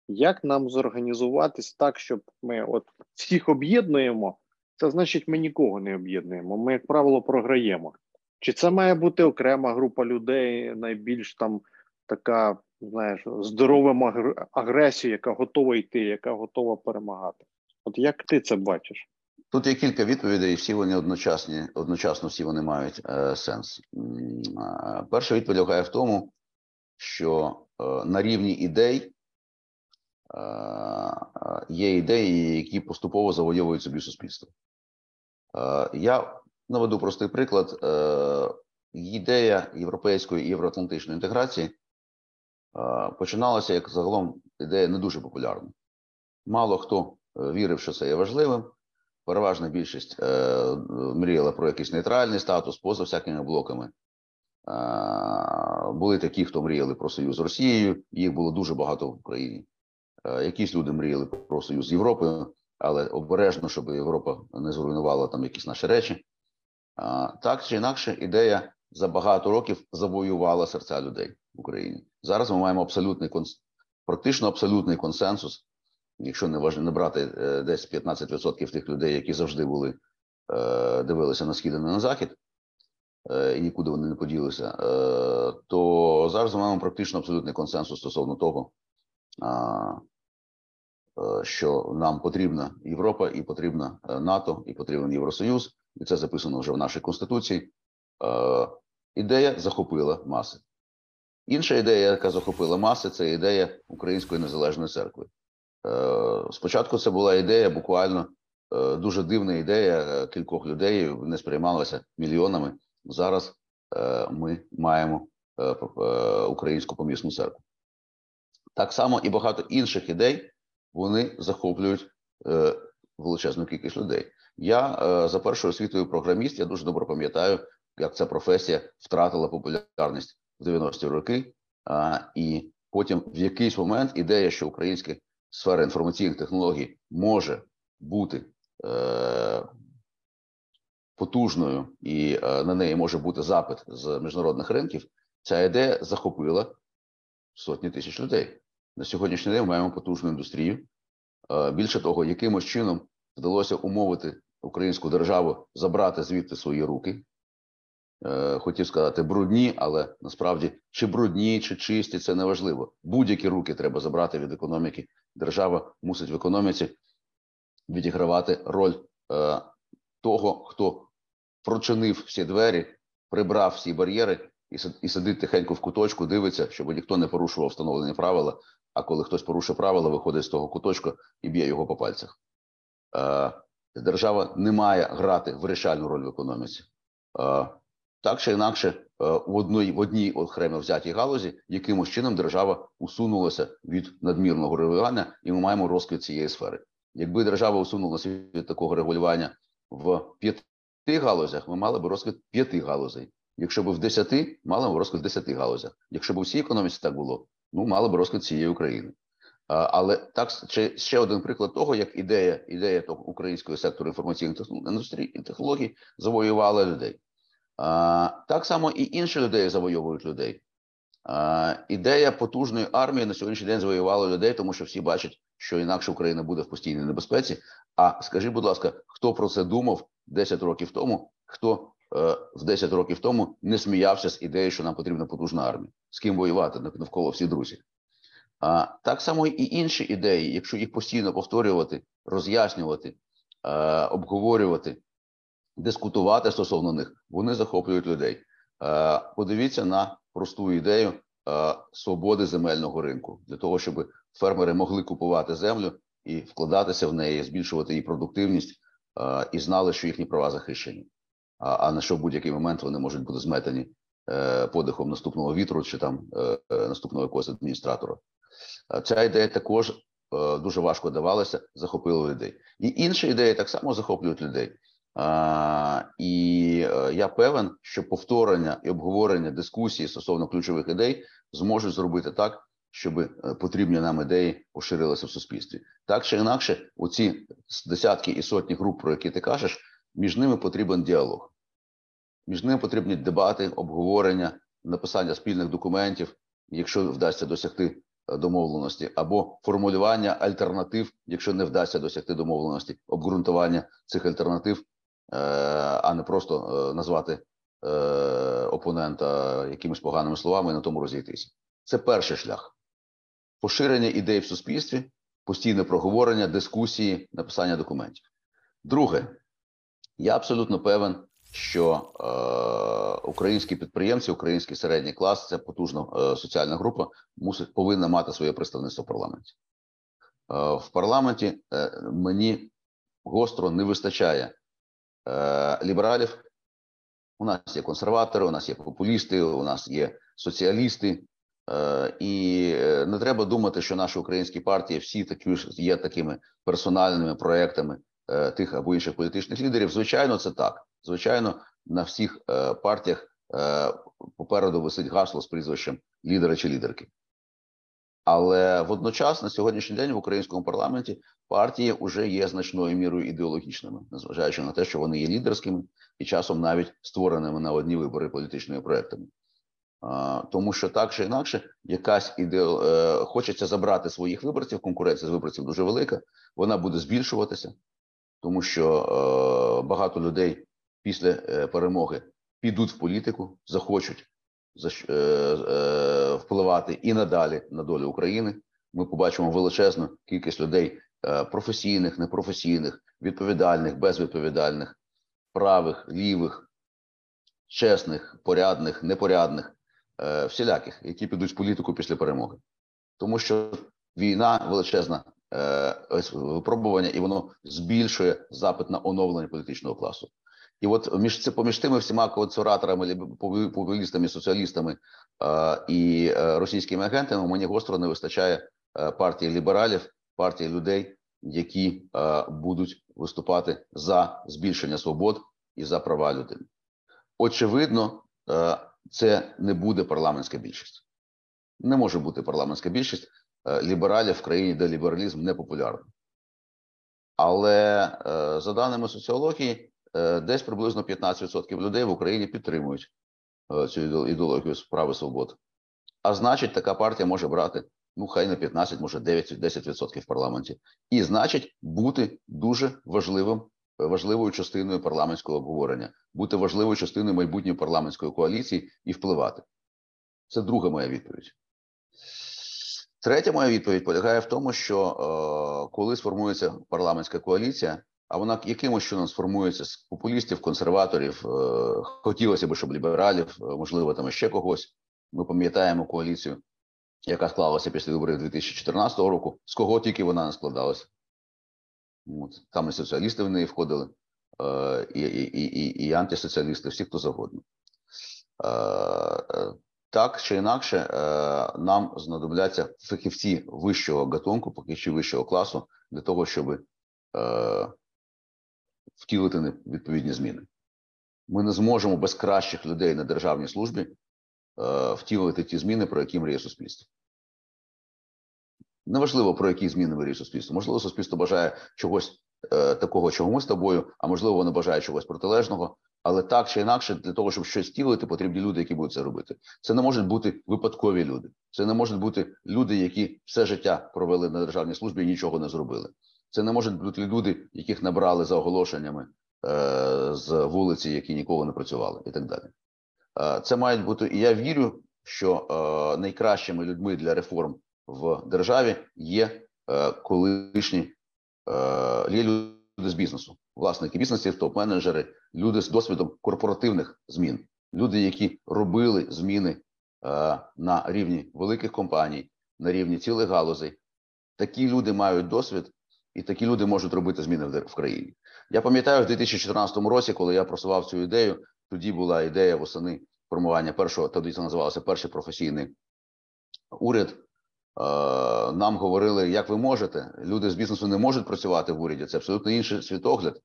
Як нам зорганізуватись так, щоб ми от всіх об'єднуємо? Це значить, ми нікого не об'єднуємо. Ми, як правило, програємо. Чи це має бути окрема група людей, найбільш там така знаєш, здоровим агресію, яка готова йти, яка готова перемагати. От як ти це бачиш? Тут є кілька відповідей, і всі вони одночасні, одночасно всі вони мають е, сенс. Перша відповідь лягає в тому, що е, на рівні ідей е, є ідеї, які поступово завойовують собі суспільство. Е, я наведу простий приклад: е, ідея європейської і євроатлантичної інтеграції починалася як загалом ідея не дуже популярна. Мало хто е, вірив, що це є важливим. Переважна більшість е, мріяла про якийсь нейтральний статус поза всякими блоками. Е, були такі, хто мріяли про союз з Росією, їх було дуже багато в Україні. Е, якісь люди мріяли про союз з Європою, але обережно, щоб Європа не зруйнувала там якісь наші речі. Е, так чи інакше, ідея за багато років завоювала серця людей в Україні. Зараз ми маємо абсолютний практично абсолютний консенсус, якщо не важливо не брати е, десь 15% тих людей, які завжди були е, дивилися на схід і на захід, е, і нікуди вони не поділися, то зараз ми маємо практично абсолютний консенсус стосовно того, що нам потрібна Європа, і потрібна НАТО, і потрібен Євросоюз, і це записано вже в нашій конституції. Ідея захопила маси. Інша ідея, яка захопила маси, це ідея Української незалежної церкви. Е, спочатку це була ідея, буквально е, дуже дивна ідея е, кількох людей, не сприймалася мільйонами. Зараз ми маємо українську помісну церкву. Так само і багато інших ідей вони захоплюють величезну кількість людей. Я за першою освітою програміст, я дуже добре пам'ятаю, як ця професія втратила популярність в 90-ті роки, а, і потім в якийсь момент ідея, що українська сфера інформаційних технологій може бути е, потужною і е, на неї може бути запит з міжнародних ринків. ця ідея захопила сотні тисяч людей. На сьогоднішній день ми маємо потужну індустрію. Більше того, якимось чином вдалося умовити українську державу забрати звідти свої руки. Е, хотів сказати брудні, але насправді чи брудні, чи чисті це не важливо. Будь-які руки треба забрати від економіки. Держава мусить в економіці відігравати роль е, того, хто прочинив всі двері, прибрав всі бар'єри і сидить тихенько в куточку, дивиться, щоб ніхто не порушував встановлені правила. А коли хтось порушує правила, виходить з того куточка і б'є його по пальцях. Е, держава не має грати вирішальну роль в економіці. Так чи інакше, е, в одній в одній окремо взятій галузі, якимось чином держава усунулася від надмірного регулювання, і ми маємо розквіт цієї сфери. Якби держава усунулася від такого регулювання в п'яти галузях, ми мали б розквіт п'яти галузей. Якщо б в десяти, мали б розквіт десяти галузях. Якщо б у всій економіці так було, ну мали б розквіт цієї України. Але так ще один приклад того, як ідея ідея того українського сектору інформаційних технологій завоювала людей. Так само і інші людей завойовують людей. Ідея потужної армії на сьогоднішній день завоювала людей, тому що всі бачать, що інакше Україна буде в постійній небезпеці. А скажіть, будь ласка, хто про це думав 10 років тому? Хто е, в 10 років тому не сміявся з ідеєю, що нам потрібна потужна армія? З ким воювати навколо всі друзі? А так само і інші ідеї, якщо їх постійно повторювати, роз'яснювати, е, обговорювати, дискутувати стосовно них, вони захоплюють людей. Е, подивіться на просту ідею е, свободи земельного ринку для того, щоб фермери могли купувати землю і вкладатися в неї, збільшувати її продуктивність і знали, що їхні права захищені. А на що в будь-який момент вони можуть бути зметені подихом наступного вітру чи там наступного якогось адміністратора. Ця ідея також е, дуже важко давалася, захопила людей. І інші ідеї так само захоплюють людей. І е, я певен, що повторення і обговорення дискусії стосовно ключових ідей зможуть зробити так, щоб е, потрібні нам ідеї поширилися в суспільстві. Так чи інакше, оці десятки і сотні груп, про які ти кажеш, між ними потрібен діалог. Між ними потрібні дебати, обговорення, написання спільних документів, якщо вдасться досягти домовленості, або формулювання альтернатив, якщо не вдасться досягти домовленості, обґрунтування цих альтернатив, е, а не просто е, назвати е, опонента якимись поганими словами і на тому розійтися. Це перший шлях поширення ідей в суспільстві, постійне проговорення, дискусії, написання документів. Друге, я абсолютно певен, що е, українські підприємці, український середній клас це потужна е, соціальна група, мусить повинна мати своє представництво в парламенті. Е, в парламенті е, мені гостро не вистачає е, лібералів. У нас є консерватори, у нас є популісти, у нас є соціалісти. Е, і е, не треба думати, що наші українські партії всі такі є такими персональними проектами е, тих або інших політичних лідерів. Звичайно, це так. Звичайно, на всіх е, партіях е, попереду висить гасло з прізвищем лідера чи лідерки. Але водночас на сьогоднішній день в українському парламенті партії вже є значною мірою ідеологічними, незважаючи на те, що вони є лідерськими і часом навіть створеними на одні вибори політичними проектами. Тому що так чи інакше, якась іде е, хочеться забрати своїх виборців. Конкуренція з виборців дуже велика. Вона буде збільшуватися, тому що е, багато людей після е, перемоги підуть в політику, захочуть впливати і надалі на долю України. Ми побачимо величезну кількість людей професійних, непрофесійних, відповідальних, безвідповідальних, правих, лівих, чесних, порядних, непорядних, всіляких, які підуть в політику після перемоги, тому що війна величезна випробування, і воно збільшує запит на оновлення політичного класу. І от між поміж тими всіма консерваторами, популістами, соціалістами і е, російськими агентами мені гостро не вистачає е, партії лібералів, партії людей, які е, будуть виступати за збільшення свобод і за права людини. Очевидно, це не буде парламентська більшість. Не може бути парламентська більшість лібералів в країні, де лібералізм не популярний. Але за даними соціології. Е, десь приблизно 15% людей в Україні підтримують цю ідеологію справи свободи. А значить, така партія може брати ну хай на 15, може 9-10% в парламенті, і значить, бути дуже важливим важливою частиною парламентського обговорення, бути важливою частиною майбутньої парламентської коаліції і впливати. Це друга моя відповідь. Третя моя відповідь полягає в тому, що е, коли сформується парламентська коаліція, а вона якимось чином сформується з популістів, консерваторів, е, хотілося б, щоб лібералів, е, можливо, там ще когось. Ми пам'ятаємо коаліцію, яка склалася після виборів 2014 року. З кого тільки вона не складалася. От. Там і соціалісти в неї входили, е, і, і, і, і антисоціалісти, всі, хто завгодно. Так чи інакше, нам знадобляться фахівці вищого гатунку, поки що вищого класу, для того, щоб втілити відповідні зміни. Ми не зможемо без кращих людей на державній службі е, втілити ті зміни, про які мріє суспільство. Неважливо, про які зміни мріє суспільство. Можливо, суспільство бажає чогось е, такого, чого ми з тобою, а можливо, воно бажає чогось протилежного. Але так чи інакше, для того, щоб щось втілити, потрібні люди, які будуть це робити. Це не можуть бути випадкові люди. Це не можуть бути люди, які все життя провели на державній службі і нічого не зробили. Це не можуть бути люди, яких набрали за оголошеннями е, з вулиці, які ніколи не працювали, і так далі. Е, це мають бути, і я вірю, що е, найкращими людьми для реформ в державі є е, колишні е, є люди з бізнесу, власники бізнесів, топ-менеджери, люди з досвідом корпоративних змін, люди, які робили зміни е, на рівні великих компаній, на рівні цілих галузей. Такі люди мають досвід, і такі люди можуть робити зміни в країні. Я пам'ятаю, в 2014 році, коли я просував цю ідею, тоді була ідея восени формування першого, тоді це називалося перший професійний уряд. Нам говорили, як ви можете. Люди з бізнесу не можуть працювати в уряді. Це абсолютно інший світогляд.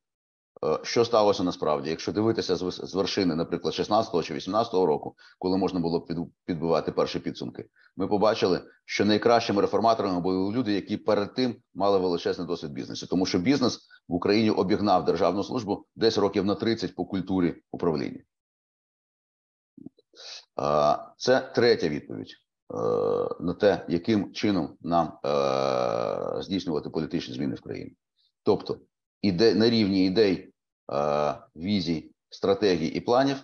Е, що сталося насправді? Якщо дивитися з вершини, наприклад, 16-го чи 18-го року, коли можна було підбивати перші підсумки, ми побачили, що найкращими реформаторами були люди, які перед тим мали величезний досвід бізнесу, тому що бізнес в Україні обігнав державну службу десь років на 30 по культурі управління. Е, це третя відповідь. Е, на те, яким чином нам здійснювати політичні зміни в країні, тобто іде на рівні ідей, е, візій, стратегій і планів,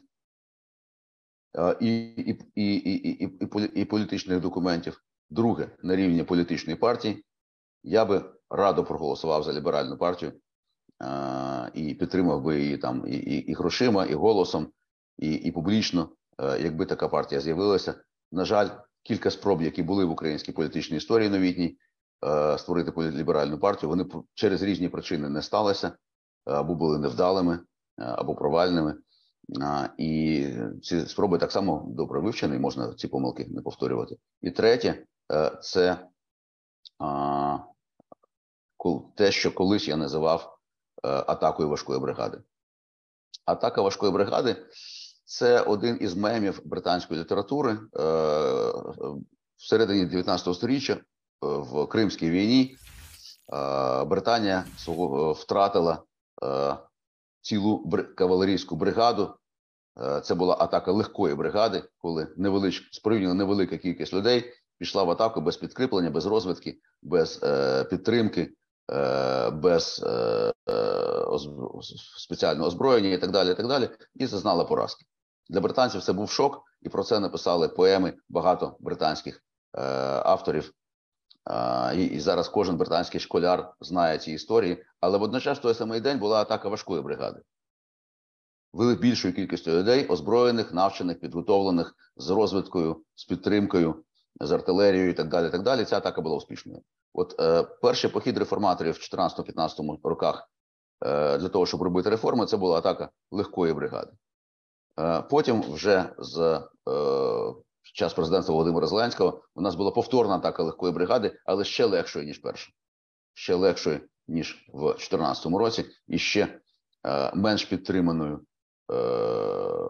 і, і, і, і, і, і політичних документів. Друге, на рівні політичної партії, я би радо проголосував за ліберальну партію і підтримав би її там і, і, і грошима, і голосом, і, і публічно, якби така партія з'явилася. На жаль кілька спроб, які були в українській політичній історії новітній, е, створити політліберальну партію. Вони через різні причини не сталися е, або були невдалими, е, або провальними. І ці спроби так само добре вивчені, можна ці помилки не повторювати. І третє, це те, що колись я називав атакою важкої бригади. Атака важкої бригади це один із мемів британської літератури е, в середині 19 століття е, в Кримській війні. Е, Британія втратила цілу кавалерійську бригаду. Це була атака легкої бригади, коли невелич спорівняно невелика кількість людей пішла в атаку без підкріплення, без розвитки, без е, підтримки, е, без е, спеціального озброєння і так далі. І так далі, і зазнала поразки. Для британців це був шок, і про це написали поеми багато британських е, авторів. І, і зараз кожен британський школяр знає ці історії. Але водночас той самий день була атака важкої бригади. Вели більшою кількістю людей, озброєних, навчених, підготовлених з розвиткою, з підтримкою, з артилерією і так далі. так далі. Ця атака була успішною. От е, перший похід реформаторів в 14-15 роках е, для того, щоб робити реформи, це була атака легкої бригади. Е, потім, вже з е, час президентства Володимира Зеленського, у нас була повторна атака легкої бригади, але ще легшої ніж перша, ще легшої ніж в 2014 році, і ще е, менш підтриманою,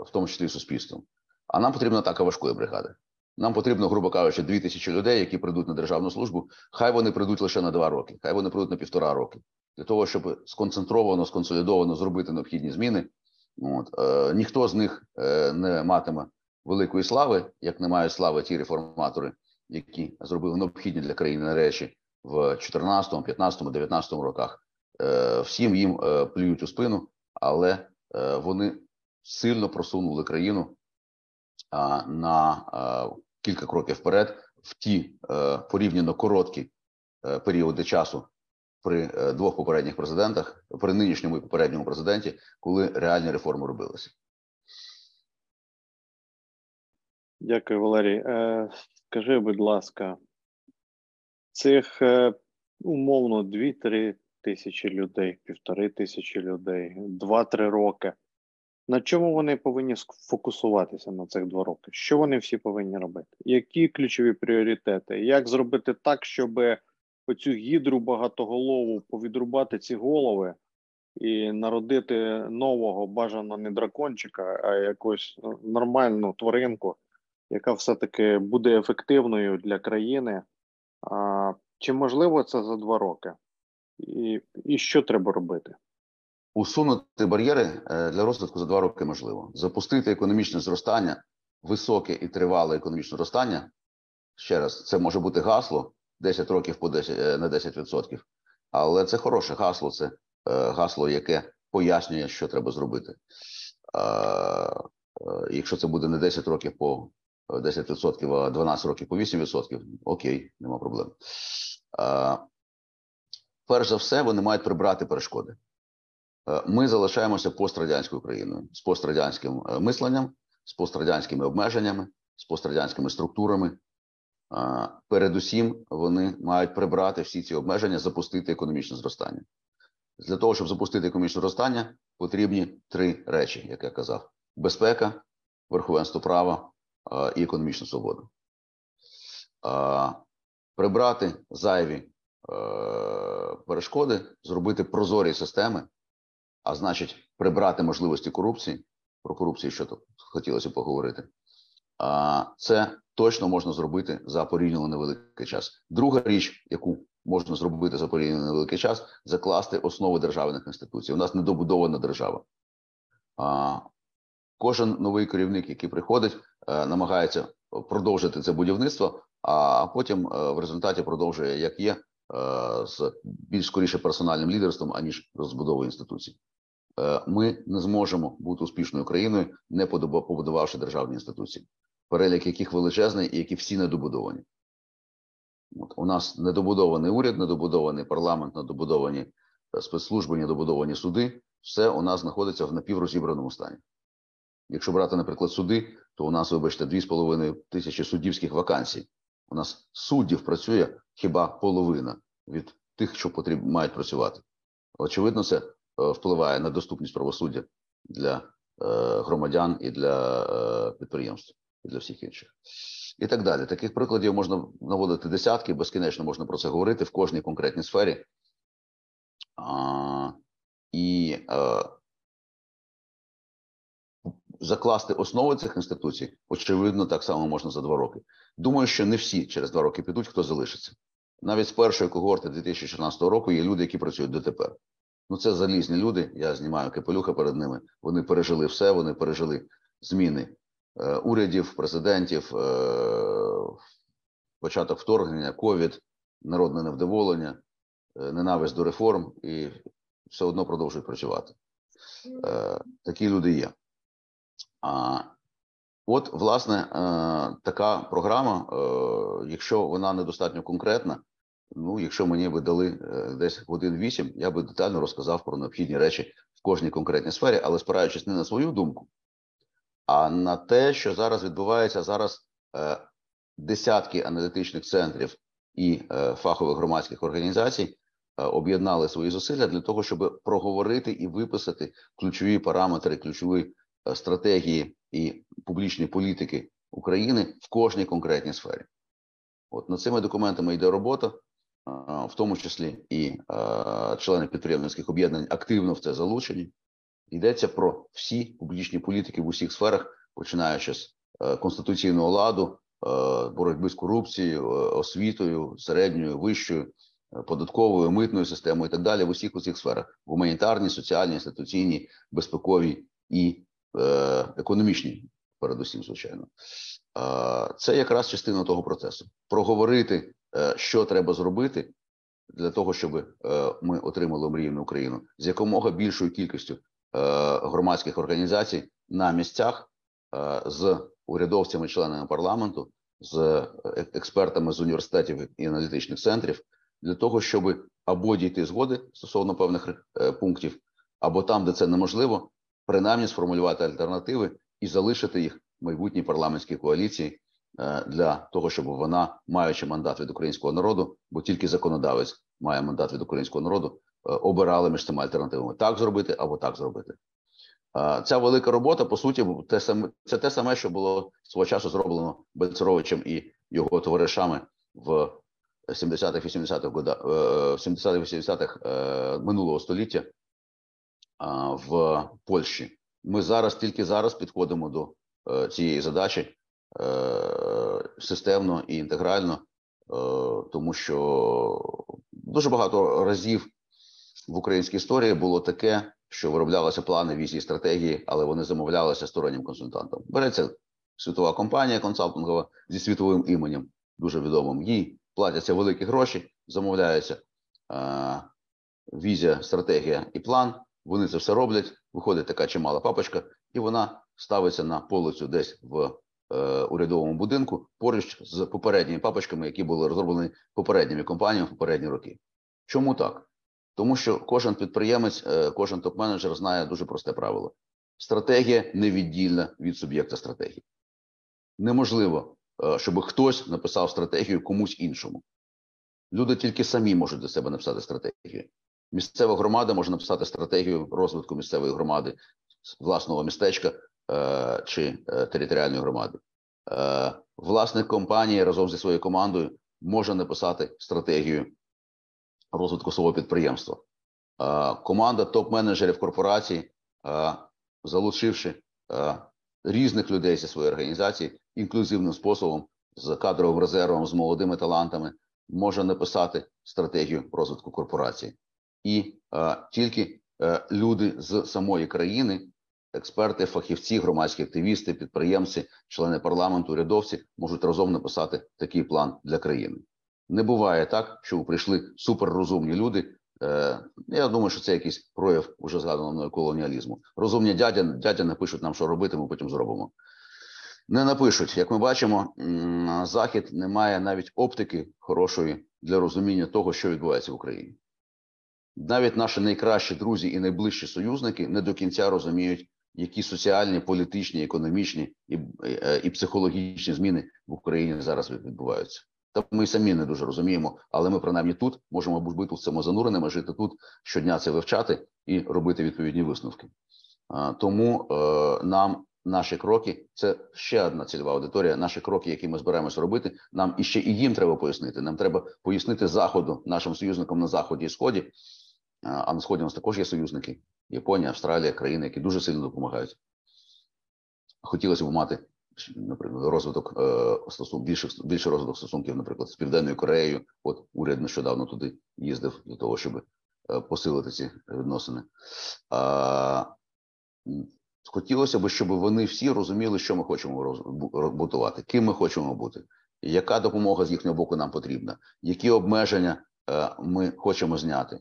в тому числі і суспільством. А нам потрібна атака важкої бригади. Нам потрібно, грубо кажучи, дві тисячі людей, які прийдуть на державну службу. Хай вони прийдуть лише на два роки, хай вони прийдуть на півтора роки, для того, щоб сконцентровано, сконсолідовано зробити необхідні зміни От е, ніхто з них е, не матиме великої слави, як не мають слави ті реформатори, які зробили необхідні для країни речі в 14, 15, 19 роках. Е, всім їм е, плюють у спину, але е, вони сильно просунули країну на кілька кроків вперед в ті порівняно короткі періоди часу при двох попередніх президентах, при нинішньому і попередньому президенті, коли реальні реформи робилися. Дякую, Валерій. Скажи, будь ласка, цих умовно 2-3 тисячі людей, півтори тисячі людей, два-три роки. На чому вони повинні фокусуватися на цих два роки? Що вони всі повинні робити? Які ключові пріоритети? Як зробити так, щоб оцю гідру багатоголову повідрубати ці голови і народити нового бажано не дракончика, а якусь нормальну тваринку, яка все-таки буде ефективною для країни? А, Чи можливо це за два роки? і, і що треба робити? Усунути бар'єри е, для розвитку за два роки можливо. Запустити економічне зростання, високе і тривале економічне зростання. Ще раз, це може бути гасло 10 років по 10, е, на 10%. Але це хороше гасло, це е, гасло, яке пояснює, що треба зробити. Якщо це буде не 10 років по 10%, а 12 років по 8%, окей, нема проблем перш за все, вони мають прибрати перешкоди. Ми залишаємося пострадянською країною з пострадянським е, мисленням, з пострадянськими обмеженнями, з пострадянськими структурами. Передусім, вони мають прибрати всі ці обмеження, запустити економічне зростання. Для того, щоб запустити економічне зростання, потрібні три речі, як я казав: безпека, верховенство права і економічна свобода. Прибрати зайві Е, перешкоди, зробити прозорі системи, а значить, прибрати можливості корупції. Про корупцію, що тут хотілося поговорити. Це точно можна зробити за порівняно невеликий час. Друга річ, яку можна зробити за порівняно невеликий час, закласти основи державних інституцій. У нас недобудована держава. Кожен новий керівник, який приходить, е, намагається продовжити це будівництво, а потім е, в результаті продовжує як є, Е, з більш скоріше персональним лідерством, аніж розбудовою інституцій. Е, ми не зможемо бути успішною країною, не побудувавши державні інституції, перелік яких величезний і які всі недобудовані. От У нас недобудований уряд, недобудований парламент, недобудовані е, спецслужби, недобудовані суди. Все у нас знаходиться в напіврозібраному стані. Якщо брати, наприклад, суди, то у нас, вибачте, 2,5 тисячі суддівських вакансій. У нас суддів працює хіба половина від тих, що потріб, мають працювати. Очевидно, це е, впливає на доступність правосуддя для е, громадян і для е, підприємств, і для всіх інших. І так далі. Таких прикладів можна наводити десятки, безкінечно можна про це говорити в кожній конкретній сфері. І закласти основи цих інституцій, очевидно, так само можна за два роки. Думаю, що не всі через два роки підуть, хто залишиться. Навіть з першої когорти 2014 року є люди, які працюють дотепер. Ну це залізні люди. Я знімаю капелюха перед ними. Вони пережили все. Вони пережили зміни е, урядів, президентів, е, початок вторгнення, ковід, народне невдоволення, е, ненависть до реформ і все одно продовжують працювати. Е, такі люди є. От, власне, е, така програма, е, якщо вона недостатньо конкретна, ну якщо мені би дали е, десь годин вісім, я би детально розказав про необхідні речі в кожній конкретній сфері, але спираючись не на свою думку, а на те, що зараз відбувається зараз десятки аналітичних центрів і фахових громадських організацій об'єднали свої зусилля для того, щоб проговорити і виписати ключові параметри, ключові стратегії і публічної політики України в кожній конкретній сфері. От над цими документами йде робота, в тому числі і члени підприємницьких об'єднань активно в це залучені. Йдеться про всі публічні політики в усіх сферах, починаючи з е, конституційного ладу, е, боротьби з корупцією, е, освітою, середньою, вищою, податковою, митною системою і так далі в усіх усіх сферах: гуманітарній, соціальній, інституційній, безпековій і Е, економічній передусім, звичайно. Це якраз частина того процесу. Проговорити, що треба зробити для того, щоб ми отримали мрійну Україну з якомога більшою кількістю громадських організацій на місцях з урядовцями, членами парламенту, з експертами з університетів і аналітичних центрів для того, щоб або дійти згоди стосовно певних е, пунктів, або там, де це неможливо, принаймні сформулювати альтернативи і залишити їх в майбутній парламентській коаліції е, для того, щоб вона, маючи мандат від українського народу, бо тільки законодавець має мандат від українського народу, е, обирали між цими альтернативами так зробити або так зробити. Ця велика робота, по суті, те саме це те саме, що було свого часу зроблено Бельцеровичем і його товаришами в 70-х, 80-х годах, 70-х, 80-х минулого століття в Польщі. Ми зараз тільки зараз підходимо до е, цієї задачі е, системно і інтегрально, е, тому що дуже багато разів в українській історії було таке, що вироблялися плани, візії, стратегії, але вони замовлялися стороннім консультантом. Береться світова компанія консалтингова зі світовим іменем, дуже відомим. Їй платяться великі гроші, замовляється візія, стратегія і план. Вони це все роблять. Виходить така чимала папочка, і вона ставиться на полицю десь в е, урядовому будинку поруч з попередніми папочками, які були розроблені попередніми компаніями в попередні роки. Чому так? Тому що кожен підприємець, е, кожен топ-менеджер знає дуже просте правило: стратегія невіддільна від суб'єкта стратегії. Неможливо, е, щоб хтось написав стратегію комусь іншому. Люди тільки самі можуть для себе написати стратегію. Місцева громада може написати стратегію розвитку місцевої громади, власного містечка е, чи територіальної громади. Власник компанії разом зі своєю командою може написати стратегію розвитку свого підприємства. Команда топ-менеджерів корпорації, залучивши різних людей зі своєї організації інклюзивним способом, з кадровим резервом, з молодими талантами, може написати стратегію розвитку корпорації, і тільки люди з самої країни. Експерти, фахівці, громадські активісти, підприємці, члени парламенту, урядовці можуть разом написати такий план для країни. Не буває так, що прийшли суперрозумні люди. Е, Я думаю, що це якийсь прояв уже згаданого мною колоніалізму. Розумні дядя дядя напишуть нам, що робити, ми потім зробимо. Не напишуть, як ми бачимо, захід не має навіть оптики хорошої для розуміння того, що відбувається в Україні. Навіть наші найкращі друзі і найближчі союзники не до кінця розуміють, які соціальні, політичні, економічні і, і, і психологічні зміни в Україні зараз відбуваються. Та ми самі не дуже розуміємо, але ми принаймні тут можемо бути в цьому зануреними, жити тут щодня це вивчати і робити відповідні висновки. Тому е, нам наші кроки це ще одна цільова аудиторія. Наші кроки, які ми збираємося робити, нам і ще і їм треба пояснити. Нам треба пояснити заходу нашим союзникам на заході і сході. А на сході у нас також є союзники: Японія, Австралія, країни, які дуже сильно допомагають. Хотілося б мати наприклад, розвиток е, стосунків, більше більше розвиток стосунків, наприклад, з Південною Кореєю. От уряд нещодавно туди їздив для того, щоб е, посилити ці відносини. Хотілося б, щоб вони всі розуміли, що ми хочемо будувати, ким ми хочемо бути, яка допомога з їхнього боку нам потрібна, які обмеження е, ми хочемо зняти.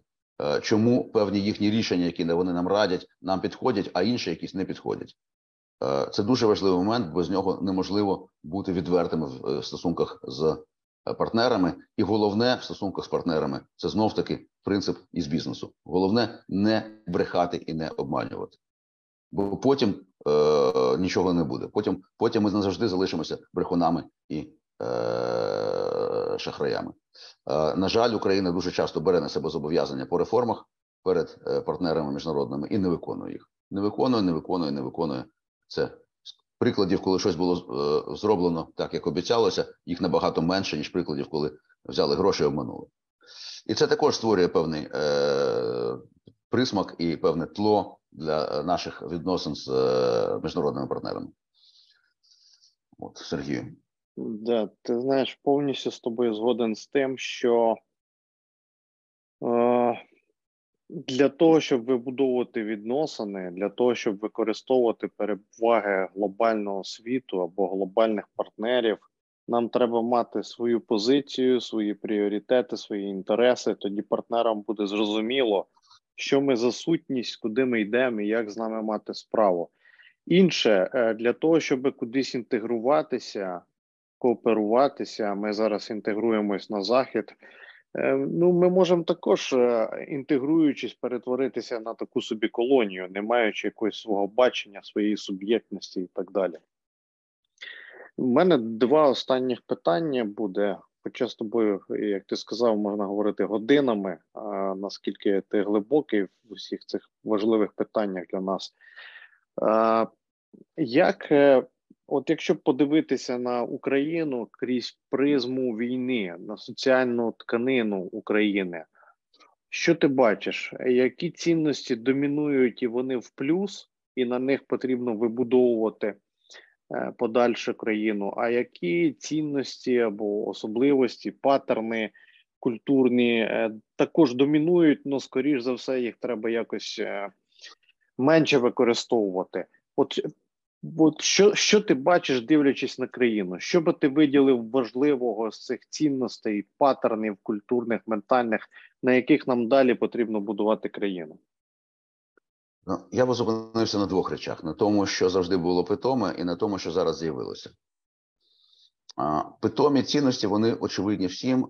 Чому певні їхні рішення, які вони нам радять, нам підходять, а інші якісь не підходять. Е, це дуже важливий момент, без нього неможливо бути відвертими в е, стосунках з е, партнерами. І головне в стосунках з партнерами це знов таки принцип із бізнесу. Головне не брехати і не обманювати, бо потім е, нічого не буде. Потім потім ми назавжди залишимося брехунами і е, шахраями. Е, на жаль, Україна дуже часто бере на себе зобов'язання по реформах перед партнерами міжнародними і не виконує їх. Не виконує, не виконує, не виконує. Це прикладів, коли щось було е, зроблено так, як обіцялося, їх набагато менше, ніж прикладів, коли взяли гроші і обманули. І це також створює певний е, присмак і певне тло для наших відносин з е, міжнародними партнерами. От, Сергію. Да, ти знаєш, повністю з тобою згоден з тим, що е, Для того, щоб вибудовувати відносини, для того, щоб використовувати переваги глобального світу або глобальних партнерів, нам треба мати свою позицію, свої пріоритети, свої інтереси. Тоді партнерам буде зрозуміло, що ми за сутність, куди ми йдемо і як з нами мати справу. Інше е, для того, щоб кудись інтегруватися, кооперуватися. Ми зараз інтегруємось на захід. Е, ну, ми можемо також, е, інтегруючись, перетворитися на таку собі колонію, не маючи якогось свого бачення, своєї суб'єктності і так далі. У мене два останніх питання буде. Хоча з тобою, як ти сказав, можна говорити годинами, а наскільки ти глибокий в усіх цих важливих питаннях для нас. Як е, От якщо подивитися на Україну крізь призму війни, на соціальну тканину України, що ти бачиш? Які цінності домінують і вони в плюс, і на них потрібно вибудовувати е, подальшу країну? А які цінності або особливості, паттерни культурні е, також домінують, але скоріш за все, їх треба якось е, менше використовувати? От От що що ти бачиш, дивлячись на країну? Що би ти виділив важливого з цих цінностей, паттернів культурних, ментальних, на яких нам далі потрібно будувати країну? Ну, я би зупинився на двох речах: на тому, що завжди було питоме, і на тому, що зараз з'явилося. Питомі цінності вони очевидні всім.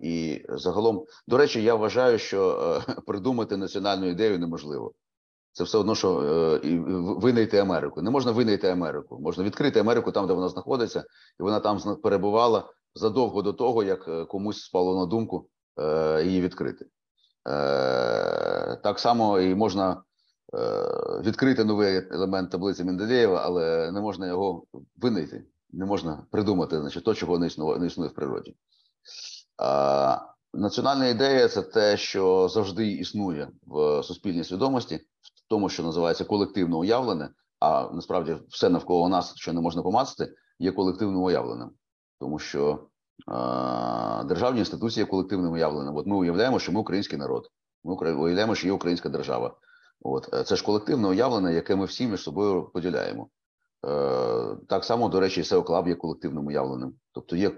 І загалом, до речі, я вважаю, що е, придумати національну ідею неможливо. Це все одно, що е, винайти Америку. Не можна винайти Америку. Можна відкрити Америку там, де вона знаходиться, і вона там перебувала задовго до того, як е, комусь спало на думку е, її відкрити. Е, Так само і можна е, відкрити новий елемент таблиці Менделєєва, але не можна його винайти. Не можна придумати значить, то, чого не існує, не існує в природі. Е, Національна ідея це те, що завжди існує в суспільній свідомості, тому, що називається колективно уявлене, а насправді все навколо нас, що не можна помацати, є колективно уявленим, тому що е, державні інституції є колективним уявленим. От ми уявляємо, що ми український народ, ми уявляємо, що є українська держава. От це ж колективне уявлення, яке ми всі між собою поділяємо. Е, Так само, до речі, SEO Club є колективним уявленим. Тобто є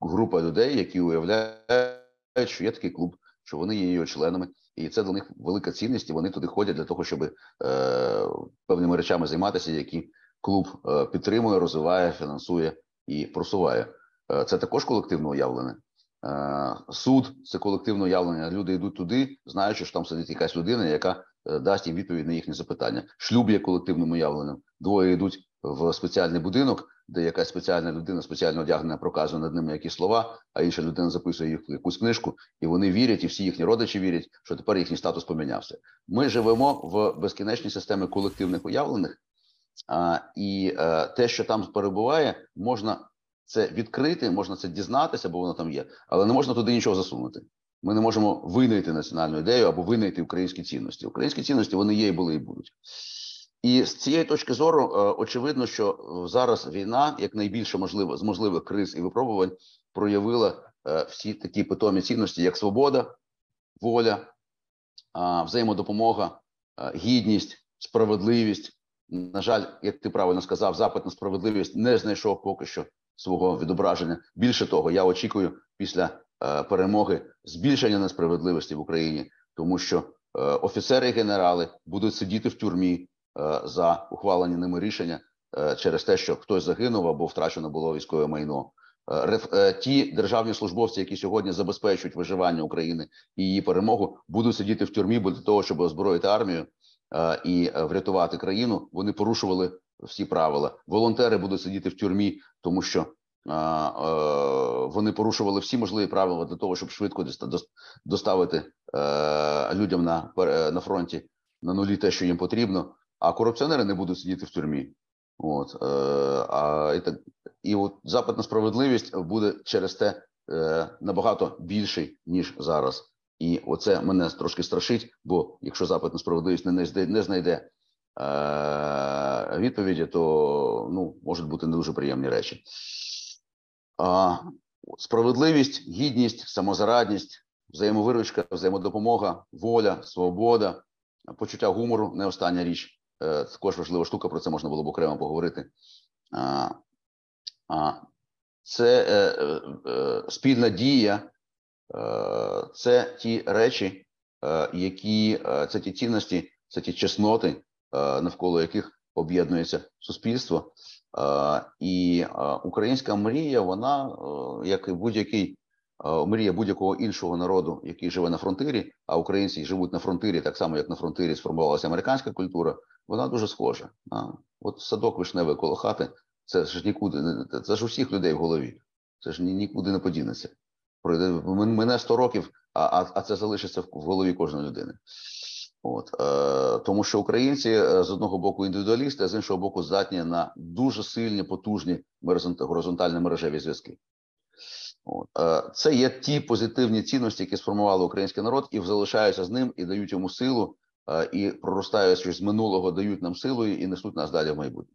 група людей, які уявляють що є такий клуб, що вони є його членами, і це для них велика цінність. і Вони туди ходять для того, щоб е, певними речами займатися, які клуб е, підтримує, розвиває, фінансує і просуває. Е, це також колективно уявлене. Е, суд це колективне уявлення. Люди йдуть туди, знаючи, що там сидить якась людина, яка е, дасть їм відповідь на їхні запитання. Шлюб є колективним уявленням. Двоє йдуть в спеціальний будинок, де якась спеціальна людина спеціально одягнена проказує над ними якісь слова, а інша людина записує їх в якусь книжку, і вони вірять, і всі їхні родичі вірять, що тепер їхній статус помінявся. Ми живемо в безкінечній системі колективних уявлених, а, і а, е, те, що там перебуває, можна це відкрити, можна це дізнатися, бо воно там є, але не можна туди нічого засунути. Ми не можемо винайти національну ідею або винайти українські цінності. Українські цінності вони є і були і будуть. І з цієї точки зору е, очевидно, що е, зараз війна, як найбільше можливо з можливих криз і випробувань, проявила е, всі такі питомі цінності, як свобода, воля, взаємодопомога, гідність, справедливість. На жаль, як ти правильно сказав, запит на справедливість не знайшов поки що свого відображення. Більше того, я очікую після перемоги збільшення несправедливості в Україні, тому що офіцери і генерали будуть сидіти в тюрмі. Е, за ухвалені ними рішення е, через те, що хтось загинув або втрачено було військове майно. Е, ті державні службовці, які сьогодні забезпечують виживання України і її перемогу, будуть сидіти в тюрмі для того, щоб озброїти армію і врятувати країну. Вони порушували всі правила. Волонтери будуть сидіти в тюрмі, тому що вони порушували всі можливі правила для того, щоб швидко доставити людям на на фронті на нулі те, що їм потрібно а корупціонери не будуть сидіти в тюрмі. От е, а і так і от запит на справедливість буде через те е, набагато більший ніж зараз. І оце мене трошки страшить. Бо якщо запит на справедливість не не, не знайде е, відповіді, то ну можуть бути не дуже приємні речі. А, Справедливість, гідність, самозарадність взаємовиручка, взаємодопомога, воля, свобода, почуття гумору не остання річ. Е, також важлива штука, про це можна було б окремо поговорити. Це спільна дія, це ті речі, які це ті цінності, це ті чесноти, навколо яких об'єднується суспільство. І українська мрія, вона як і будь-який мрія будь-якого іншого народу, який живе на фронтирі, а українці живуть на фронтирі, так само як на фронтирі сформувалася американська культура. Вона дуже схожа. От садок вишневий коло хати, це ж нікуди це ж усіх людей в голові. Це ж нікуди не подінеться. Пройде мене 100 років, а а, це залишиться в голові кожної людини. От е, тому, що українці е, з одного боку індивідуалісти, а з іншого боку, здатні на дуже сильні, потужні горизонтальні мережеві зв'язки. Е, це є ті позитивні цінності, які сформували український народ, і залишаються з ним і дають йому силу, е, і проростаючи з минулого, дають нам силу і несуть нас далі в майбутнє.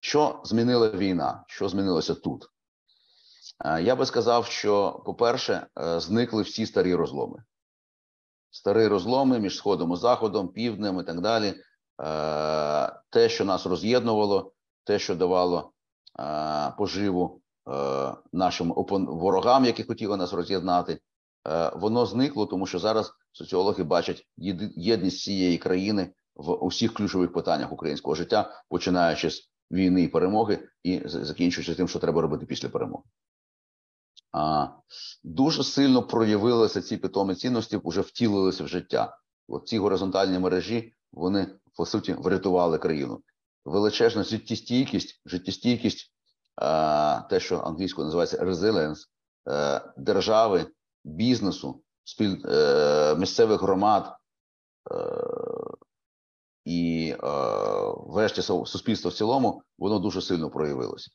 Що змінила війна? Що змінилося тут? Е, я би сказав, що, по-перше, зникли всі старі розломи старі розломи між сходом і заходом, півднем і так далі. Те, що нас роз'єднувало, те, що давало поживу нашим ворогам, які хотіли нас роз'єднати, воно зникло, тому що зараз соціологи бачать єдність цієї країни в усіх ключових питаннях українського життя, починаючи з війни і перемоги, і закінчуючи тим, що треба робити після перемоги А, дуже сильно проявилися ці питомі цінності, вже втілилися в життя. От ці горизонтальні мережі вони по суті врятували країну. Величезна життєстійкість, життєстійкість, те, що англійською називається resilience, е, держави, бізнесу, спіль е, місцевих громад е, і, врешті, суспільства в цілому, воно дуже сильно проявилося.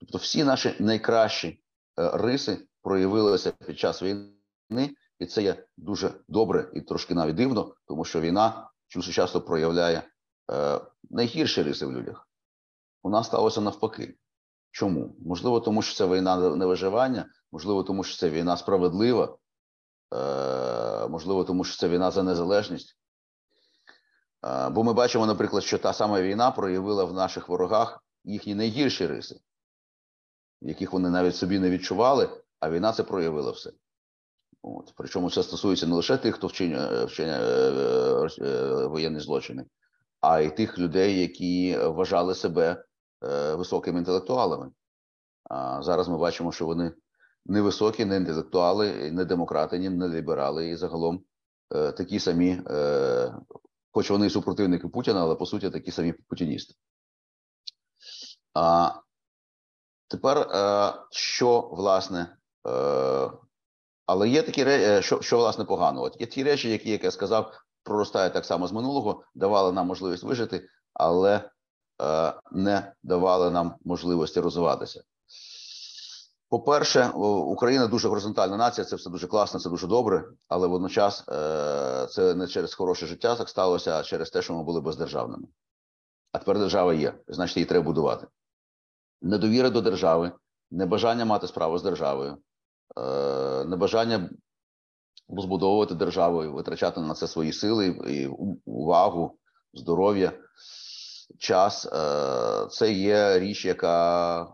Тобто, всі наші найкращі риси проявилися під час війни, і це є дуже добре і трошки навіть дивно, тому що війна дуже часто проявляє найгірші риси в людях. У нас сталося навпаки. Чому? Можливо, тому що це війна на виживання, можливо, тому що це війна справедлива, е, можливо, тому що це війна за незалежність. Е, бо ми бачимо, наприклад, що та сама війна проявила в наших ворогах їхні найгірші риси яких вони навіть собі не відчували, а війна це проявила все. От. Причому це стосується не лише тих, хто вчиняє вчиня, е, воєнні злочини, а й тих людей, які вважали себе високими інтелектуалами. А зараз ми бачимо, що вони не високі, не інтелектуали, не демократи, не ліберали, і загалом е, такі самі, е, хоч вони і супротивники Путіна, але по суті такі самі путіністи. А Тепер е, що власне, е, але є такі речі, е, що що власне погано. От є ті речі, які, як я сказав, проростають так само з минулого, давали нам можливість вижити, але не давали нам можливості розвиватися. По-перше, Україна дуже горизонтальна нація, це все дуже класно, це дуже добре, але водночас це не через хороше життя так сталося, а через те, що ми були бездержавними. А тепер держава є, значить, її треба будувати недовіра до держави, небажання мати справу з державою, е, небажання розбудовувати державу витрачати на це свої сили, і увагу, здоров'я, час. Е, це є річ, яка е,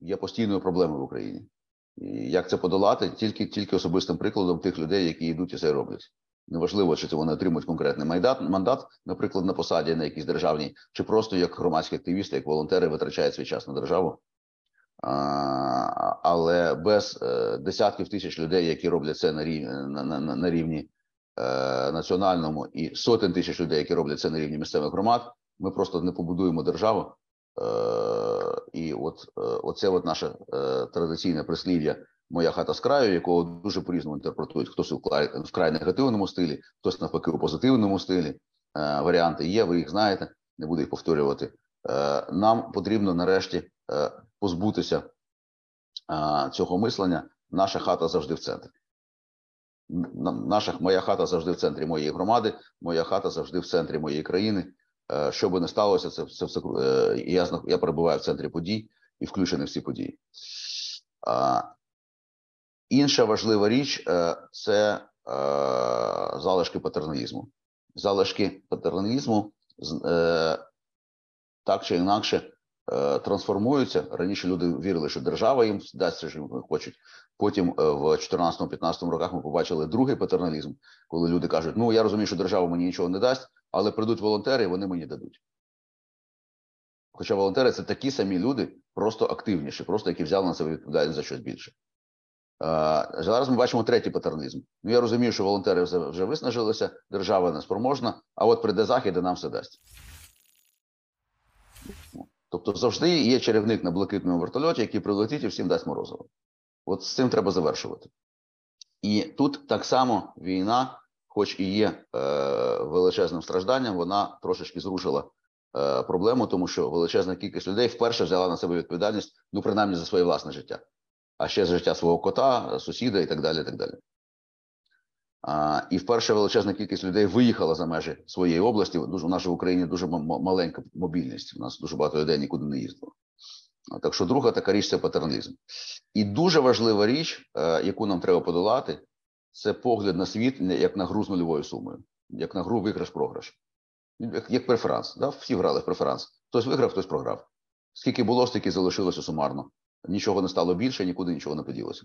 є постійною проблемою в Україні. І як це подолати тільки тільки особистим прикладом тих людей, які йдуть і це роблять. Неважливо, чи це вони отримують конкретний мандат, мандат, наприклад, на посаді на якійсь державній, чи просто як громадські активісти, як волонтери витрачають свій час на державу. Але без е, десятків тисяч людей, які роблять це на рівні на, на, на рівні національному, і сотень тисяч людей, які роблять це на рівні місцевих громад, ми просто не побудуємо державу. Е, і от е, оце от наше е, традиційне прислів'я моя хата з краю, якого дуже по різному інтерпретують. Хтось у вкрай, негативному стилі, хтось навпаки у позитивному стилі. Е, варіанти є, ви їх знаєте, не буду їх повторювати. Е, нам потрібно нарешті е, позбутися е, цього мислення. Наша хата завжди в центрі. Наша моя хата завжди в центрі моєї громади, моя хата завжди в центрі моєї країни. Е, що би не сталося, це це все е, я я перебуваю в центрі подій і включений в ці події. Інша важлива річ це залишки патерналізму. Залишки патерналізму так чи інакше трансформуються. Раніше люди вірили, що держава їм дасть що вони хочуть. Потім в 14-15 роках ми побачили другий патерналізм, коли люди кажуть: ну я розумію, що держава мені нічого не дасть, але прийдуть волонтери, і вони мені дадуть. Хоча волонтери це такі самі люди, просто активніші, просто які взяли на себе відповідальність за щось більше. Зараз ми бачимо третій патерналізм. Ну я розумію, що волонтери вже, виснажилися, держава не спроможна, а от прийде захід і нам все дасть. Тобто завжди є чарівник на блакитному вертольоті, який прилетить і всім дасть морозиво. От з цим треба завершувати. І тут так само війна, хоч і є е, величезним стражданням, вона трошечки зрушила е, проблему, тому що величезна кількість людей вперше взяла на себе відповідальність, ну принаймні за своє власне життя, а ще за життя свого кота, сусіда і так далі. І так далі. І вперше величезна кількість людей виїхала за межі своєї області. Дуже у нас в Україні дуже маленька мобільність. У нас дуже багато людей нікуди не їздило. Так що друга така річ це патерналізм. І дуже важлива річ, е, яку нам треба подолати, це погляд на світ як на гру з нульовою сумою, як на гру виграш-програш. Як, як преферанс. Да? Всі грали в преферанс. Хтось виграв, хтось програв. Скільки було, стільки залишилося сумарно. Нічого не стало більше, нікуди нічого не поділося.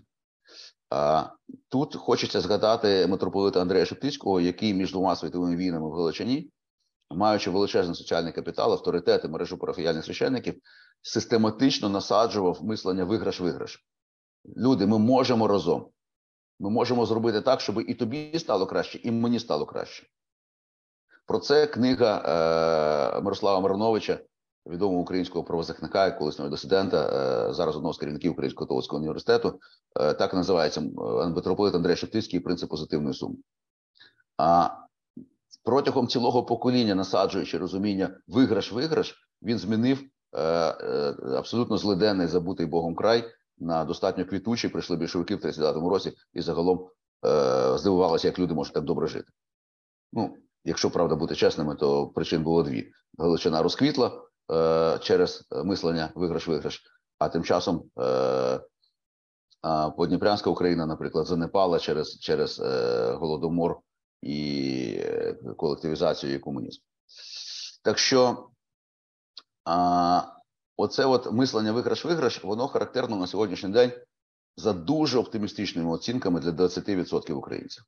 Тут хочеться згадати митрополита Андрея Шептицького, який між двома світовими війнами в Галичині, маючи величезний соціальний капітал, авторитети, мережу парафіяльних священників, систематично насаджував мислення виграш-виграш. Люди, ми можемо разом. Ми можемо зробити так, щоб і тобі стало краще, і мені стало краще. Про це книга е, Мирослава Мироновича, відомого українського правозахисника, колишнього дисидента, е, зараз одного з керівників Українського католицького університету, е, так називається е, митрополит Андрей Шептицький принцип позитивної суми. А протягом цілого покоління, насаджуючи розуміння виграш-виграш, він змінив е, е, абсолютно злиденний забутий Богом край на достатньо квітучий. Прийшли більшовики в 39-му році і загалом е, здивувалися, як люди можуть так добре жити. Ну, якщо правда бути чесними, то причин було дві: Галичина розквітла е, через мислення виграш-виграш, а тим часом. Е, Подніпрянська Україна, наприклад, занепала через через е, голодомор і колективізацію і комунізм. Так що оце от мислення виграш-виграш, воно характерно на сьогоднішній день за дуже оптимістичними оцінками для 20% українців.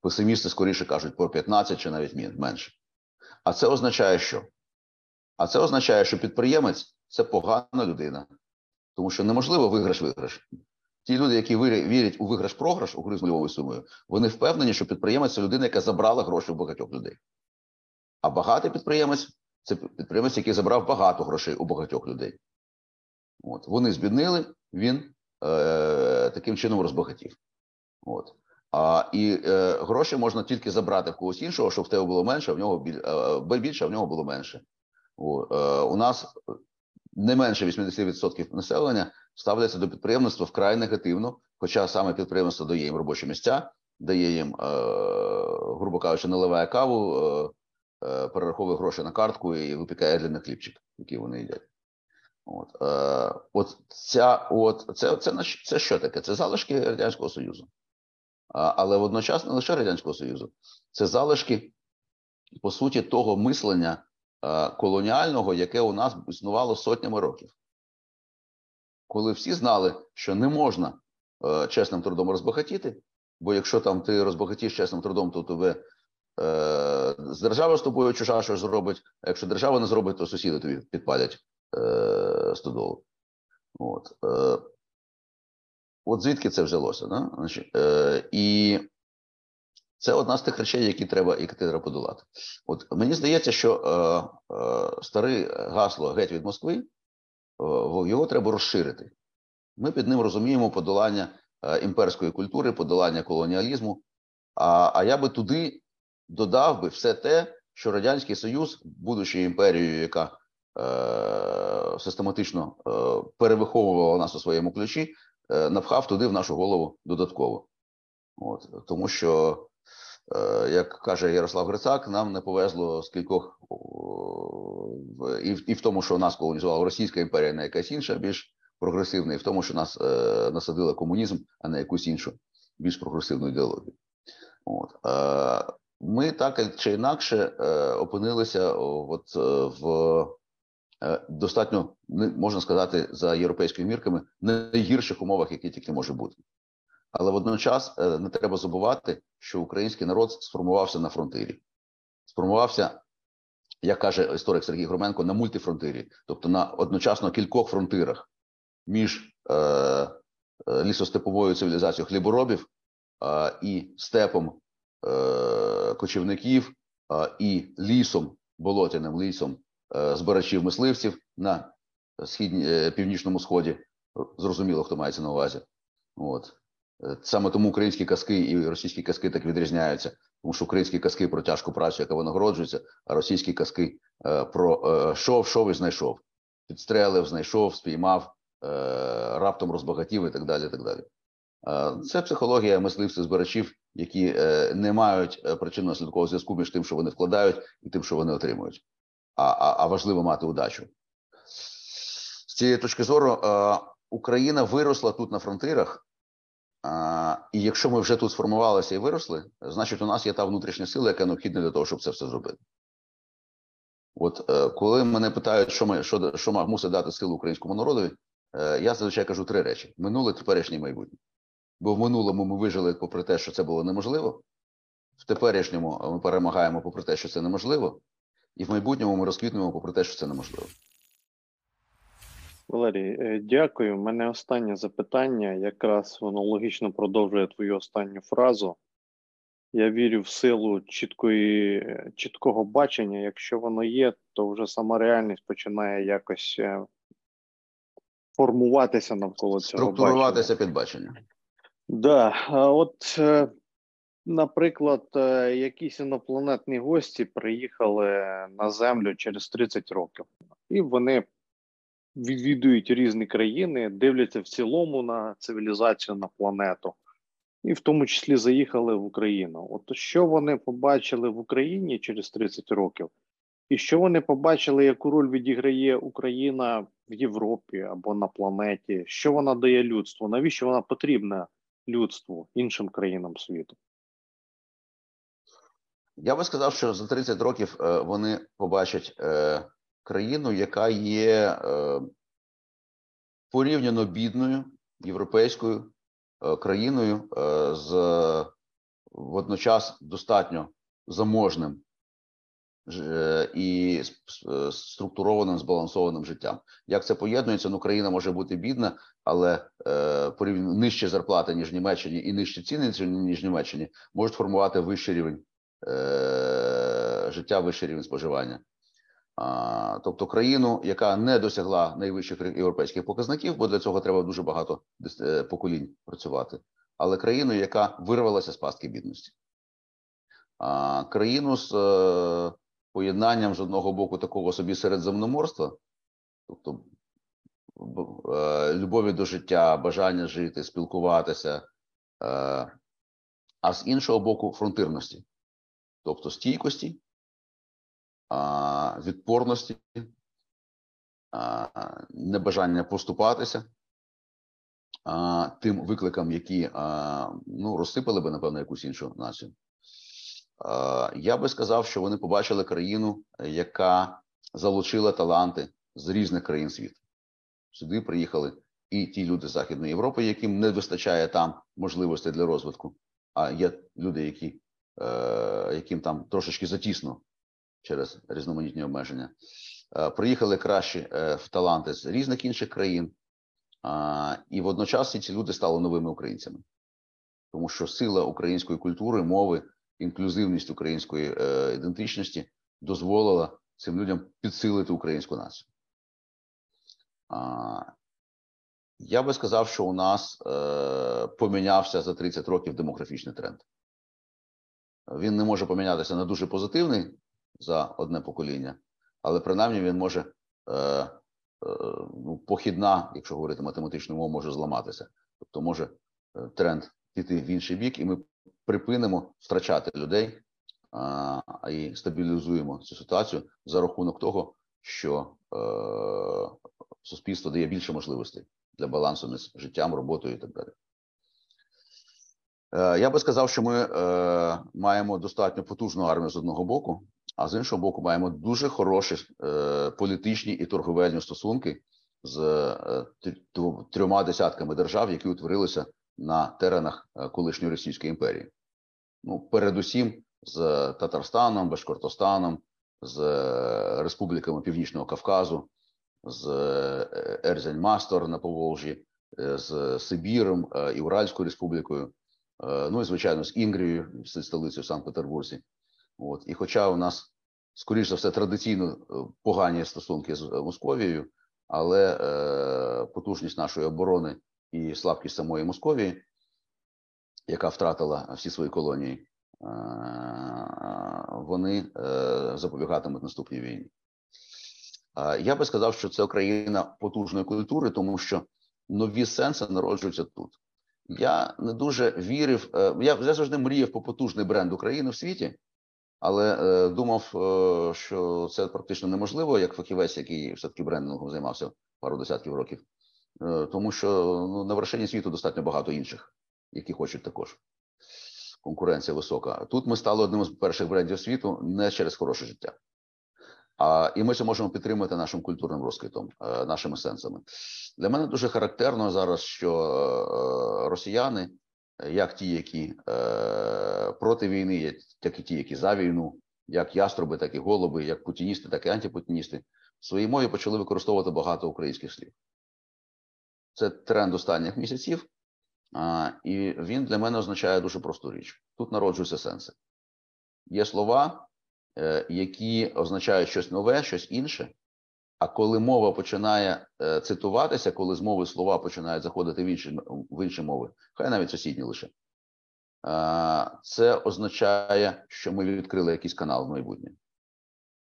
Песимісти скоріше кажуть про 15 чи навіть менше. А це означає, що? А це означає, що підприємець це погана людина, тому що неможливо виграш-виграш. Ті люди, які вірять у виграш-програш у гри з нульовою сумою, вони впевнені, що підприємець це людина, яка забрала гроші у багатьох людей. А багатий підприємець це підприємець, який забрав багато грошей у багатьох людей. От. Вони збіднили, він е, таким чином розбагатів. От. А, І е, гроші можна тільки забрати в когось іншого, щоб в тебе було менше, а в нього біль, е, більше, а в нього було менше. Е, У нас не менше 80% населення ставляться до підприємництва вкрай негативно, хоча саме підприємство дає їм робочі місця, дає їм, е, грубо кажучи, наливає каву, е, е, перераховує гроші на картку і випікає для них хлібчик, який вони їдять. От е, от ця, от це, це, це, що таке? Це залишки Радянського Союзу. Але водночас не лише Радянського Союзу, це залишки, по суті, того мислення е, колоніального, яке у нас існувало сотнями років коли всі знали, що не можна е, чесним трудом розбагатіти, бо якщо там ти розбагатіш чесним трудом, то тебе е, з держави з тобою чужа щось зробить, а якщо держава не зробить, то сусіди тобі підпалять е, стодолу. От. Е, От звідки це взялося? Да? Значить, е, І це одна з тих речей, які треба які треба подолати. От мені здається, що е, е, старе гасло геть від Москви Е, його треба розширити. Ми під ним розуміємо подолання е, імперської культури, подолання колоніалізму. А а я би туди додав би все те, що Радянський Союз, будучи імперією, яка е, систематично е, перевиховувала нас у своєму ключі, е, напхав туди в нашу голову додатково. От, Тому що як каже Ярослав Грицак, нам не повезло скількох і в, і в тому, що нас колонізувала Російська імперія, не якась інша, більш прогресивний, в тому, що нас е, насадили комунізм, а не якусь іншу більш прогресивну ідеологію. От. Е, ми так чи інакше е, опинилися от, е, в е, достатньо, можна сказати, за європейськими мірками, найгірших умовах, які тільки може бути. Але водночас е, не треба забувати, що український народ сформувався на фронтирі, сформувався, як каже історик Сергій Громенко, на мультифронтирі, тобто на одночасно кількох фронтирах між е, е, лісостеповою цивілізацією хліборобів е, і степом е, кочівників е, і лісом, болотяним лісом е, збирачів мисливців на східні, е, північному сході. Зрозуміло, хто мається на увазі. От. Е, саме тому українські казки і російські казки так відрізняються, тому що українські казки про тяжку працю, яка винагороджується, а російські казки е, про е, шов, шов і знайшов, підстрелив, знайшов, спіймав, раптом розбагатів і так далі. Так далі. Це психологія мисливців збирачів, які не мають причинно слідкового зв'язку між тим, що вони вкладають, і тим, що вони отримують. А, а, а важливо мати удачу. З цієї точки зору Україна виросла тут на фронтирах. І якщо ми вже тут сформувалися і виросли, значить у нас є та внутрішня сила, яка необхідна для того, щоб це все зробити. От е, коли мене питають, що ми що, що мусить дати силу українському народові, е, я зазвичай кажу три речі: минуле, теперішнє і майбутнє. Бо в минулому ми вижили попри те, що це було неможливо, в теперішньому ми перемагаємо попри те, що це неможливо, і в майбутньому ми розквітнемо попри те, що це неможливо. Валерій, е, дякую. У мене останнє запитання. Якраз воно логічно продовжує твою останню фразу. Я вірю в силу чіткої, чіткого бачення. Якщо воно є, то вже сама реальність починає якось е, формуватися навколо цього. Структуруватися під бачення. Да, от, е, наприклад, якісь інопланетні гості приїхали на Землю через 30 років, і вони відвідують різні країни, дивляться в цілому на цивілізацію на планету, і в тому числі заїхали в Україну. От що вони побачили в Україні через 30 років, і що вони побачили, яку роль відіграє Україна в Європі або на планеті, що вона дає людству? Навіщо вона потрібна людству іншим країнам світу? Я би сказав, що за 30 років е, вони побачать е, країну, яка є е, порівняно бідною європейською е, країною е, з водночас достатньо заможним і структурованим збалансованим життям. Як це поєднується? Ну, країна може бути бідна, але порівняно нижче зарплати ніж Німеччині і нижчі ціни ніж Німеччині можуть формувати вищий рівень життя, вищий рівень споживання. Тобто країну, яка не досягла найвищих європейських показників, бо для цього треба дуже багато е, поколінь працювати, але країну, яка вирвалася з пастки бідності, країну з е, поєднанням з одного боку такого собі середземноморства, тобто е, любові до життя, бажання жити, спілкуватися, а з іншого боку, фронтирності, тобто стійкості відпорності, небажання поступатися тим викликам, які ну, розсипали би, напевно, якусь іншу націю. Я би сказав, що вони побачили країну, яка залучила таланти з різних країн світу. Сюди приїхали і ті люди з Західної Європи, яким не вистачає там можливостей для розвитку, а є люди, які, е, яким там трошечки затісно через різноманітні обмеження. Е, приїхали кращі е, в таланти з різних інших країн, і водночас ці люди стали новими українцями, тому що сила української культури, мови, інклюзивність української е, ідентичності дозволила цим людям підсилити українську націю. Я би сказав, що у нас помінявся за 30 років демографічний тренд. Він не може помінятися на дуже позитивний, за одне покоління, але принаймні він може е, е, ну, похідна, якщо говорити математичною мовою, може зламатися. Тобто може е, тренд піти в інший бік, і ми припинимо втрачати людей а, і стабілізуємо цю ситуацію за рахунок того, що суспільство дає більше можливостей для балансу між життям, роботою і так далі. Я би сказав, що ми маємо достатньо потужну армію з одного боку, а з іншого боку, маємо дуже хороші політичні і торговельні стосунки з трьома десятками держав, які утворилися на теренах колишньої Російської імперії. Ну, передусім, з Татарстаном, Башкортостаном, з республіками Північного Кавказу, з Ерзень-Мастор на Поволжі, з Сибіром і Уральською Республікою, ну і звичайно з Інгрією, столицею Санкт-Петербурзі. От і, хоча у нас, скоріш за все, традиційно погані стосунки з Московією, але е, потужність нашої оборони і слабкість самої Московії, яка втратила всі свої колонії, вони е, запобігатимуть наступній війні. Я би сказав, що це Україна потужної культури, тому що нові сенси народжуються тут. Я не дуже вірив. Е, я завжди мріяв по потужний бренд України в світі, але е, думав, е, що це практично неможливо, як фахівець, який все таки брендингом займався пару десятків років, е, тому що ну, на вершині світу достатньо багато інших, які хочуть також конкуренція висока. Тут ми стали одним з перших брендів світу не через хороше життя. А і ми це можемо підтримати нашим культурним розквітом, е, нашими сенсами. Для мене дуже характерно зараз, що е, росіяни, як ті, які е, проти війни, так і ті, які за війну, як яструби, так і голуби, як путіністи, так і антипутіністи, в своїй мові почали використовувати багато українських слів. Це тренд останніх місяців. А, І він для мене означає дуже просту річ: тут народжуються сенси. Є слова, е, які означають щось нове, щось інше. А коли мова починає е, цитуватися, коли з мови слова починають заходити в інші в інші мови, хай навіть сусідні лише, це означає, що ми відкрили якийсь канал в майбутнє.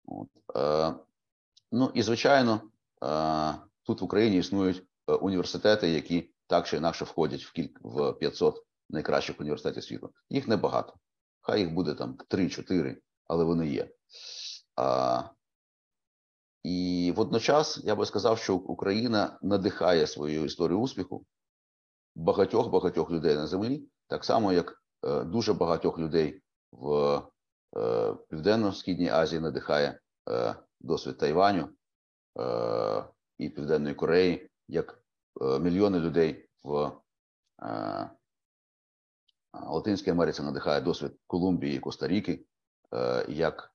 От. Е, ну і звичайно, тут в Україні існують університети, які так чи інакше входять в кілька в 500 найкращих університетів світу. Їх небагато. Хай їх буде там 3-4, але вони є. І водночас я би сказав, що Україна надихає свою історію успіху багатьох багатьох людей на землі, так само, як е, дуже багатьох людей в е, Південно-Східній Азії надихає е, досвід Тайваню і Південної Кореї, як мільйони людей в Латинській Америці надихає досвід Колумбії і Коста-Ріки, як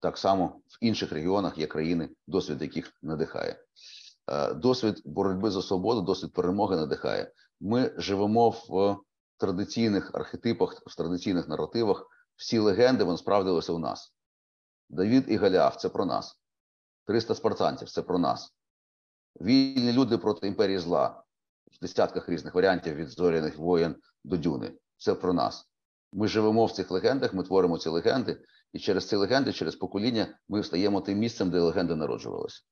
так само в інших регіонах є країни, досвід яких надихає. Досвід боротьби за свободу, досвід перемоги надихає. Ми живемо в традиційних архетипах, в традиційних наративах. Всі легенди вони справдилися у нас. Давід і Галіаф це про нас. 300 спартанців це про нас. Вільні люди проти імперії зла в десятках різних варіантів від зоряних воєн до дюни. Це про нас. Ми живемо в цих легендах, ми творимо ці легенди, і через ці легенди, через покоління, ми стаємо тим місцем, де легенди народжувалися.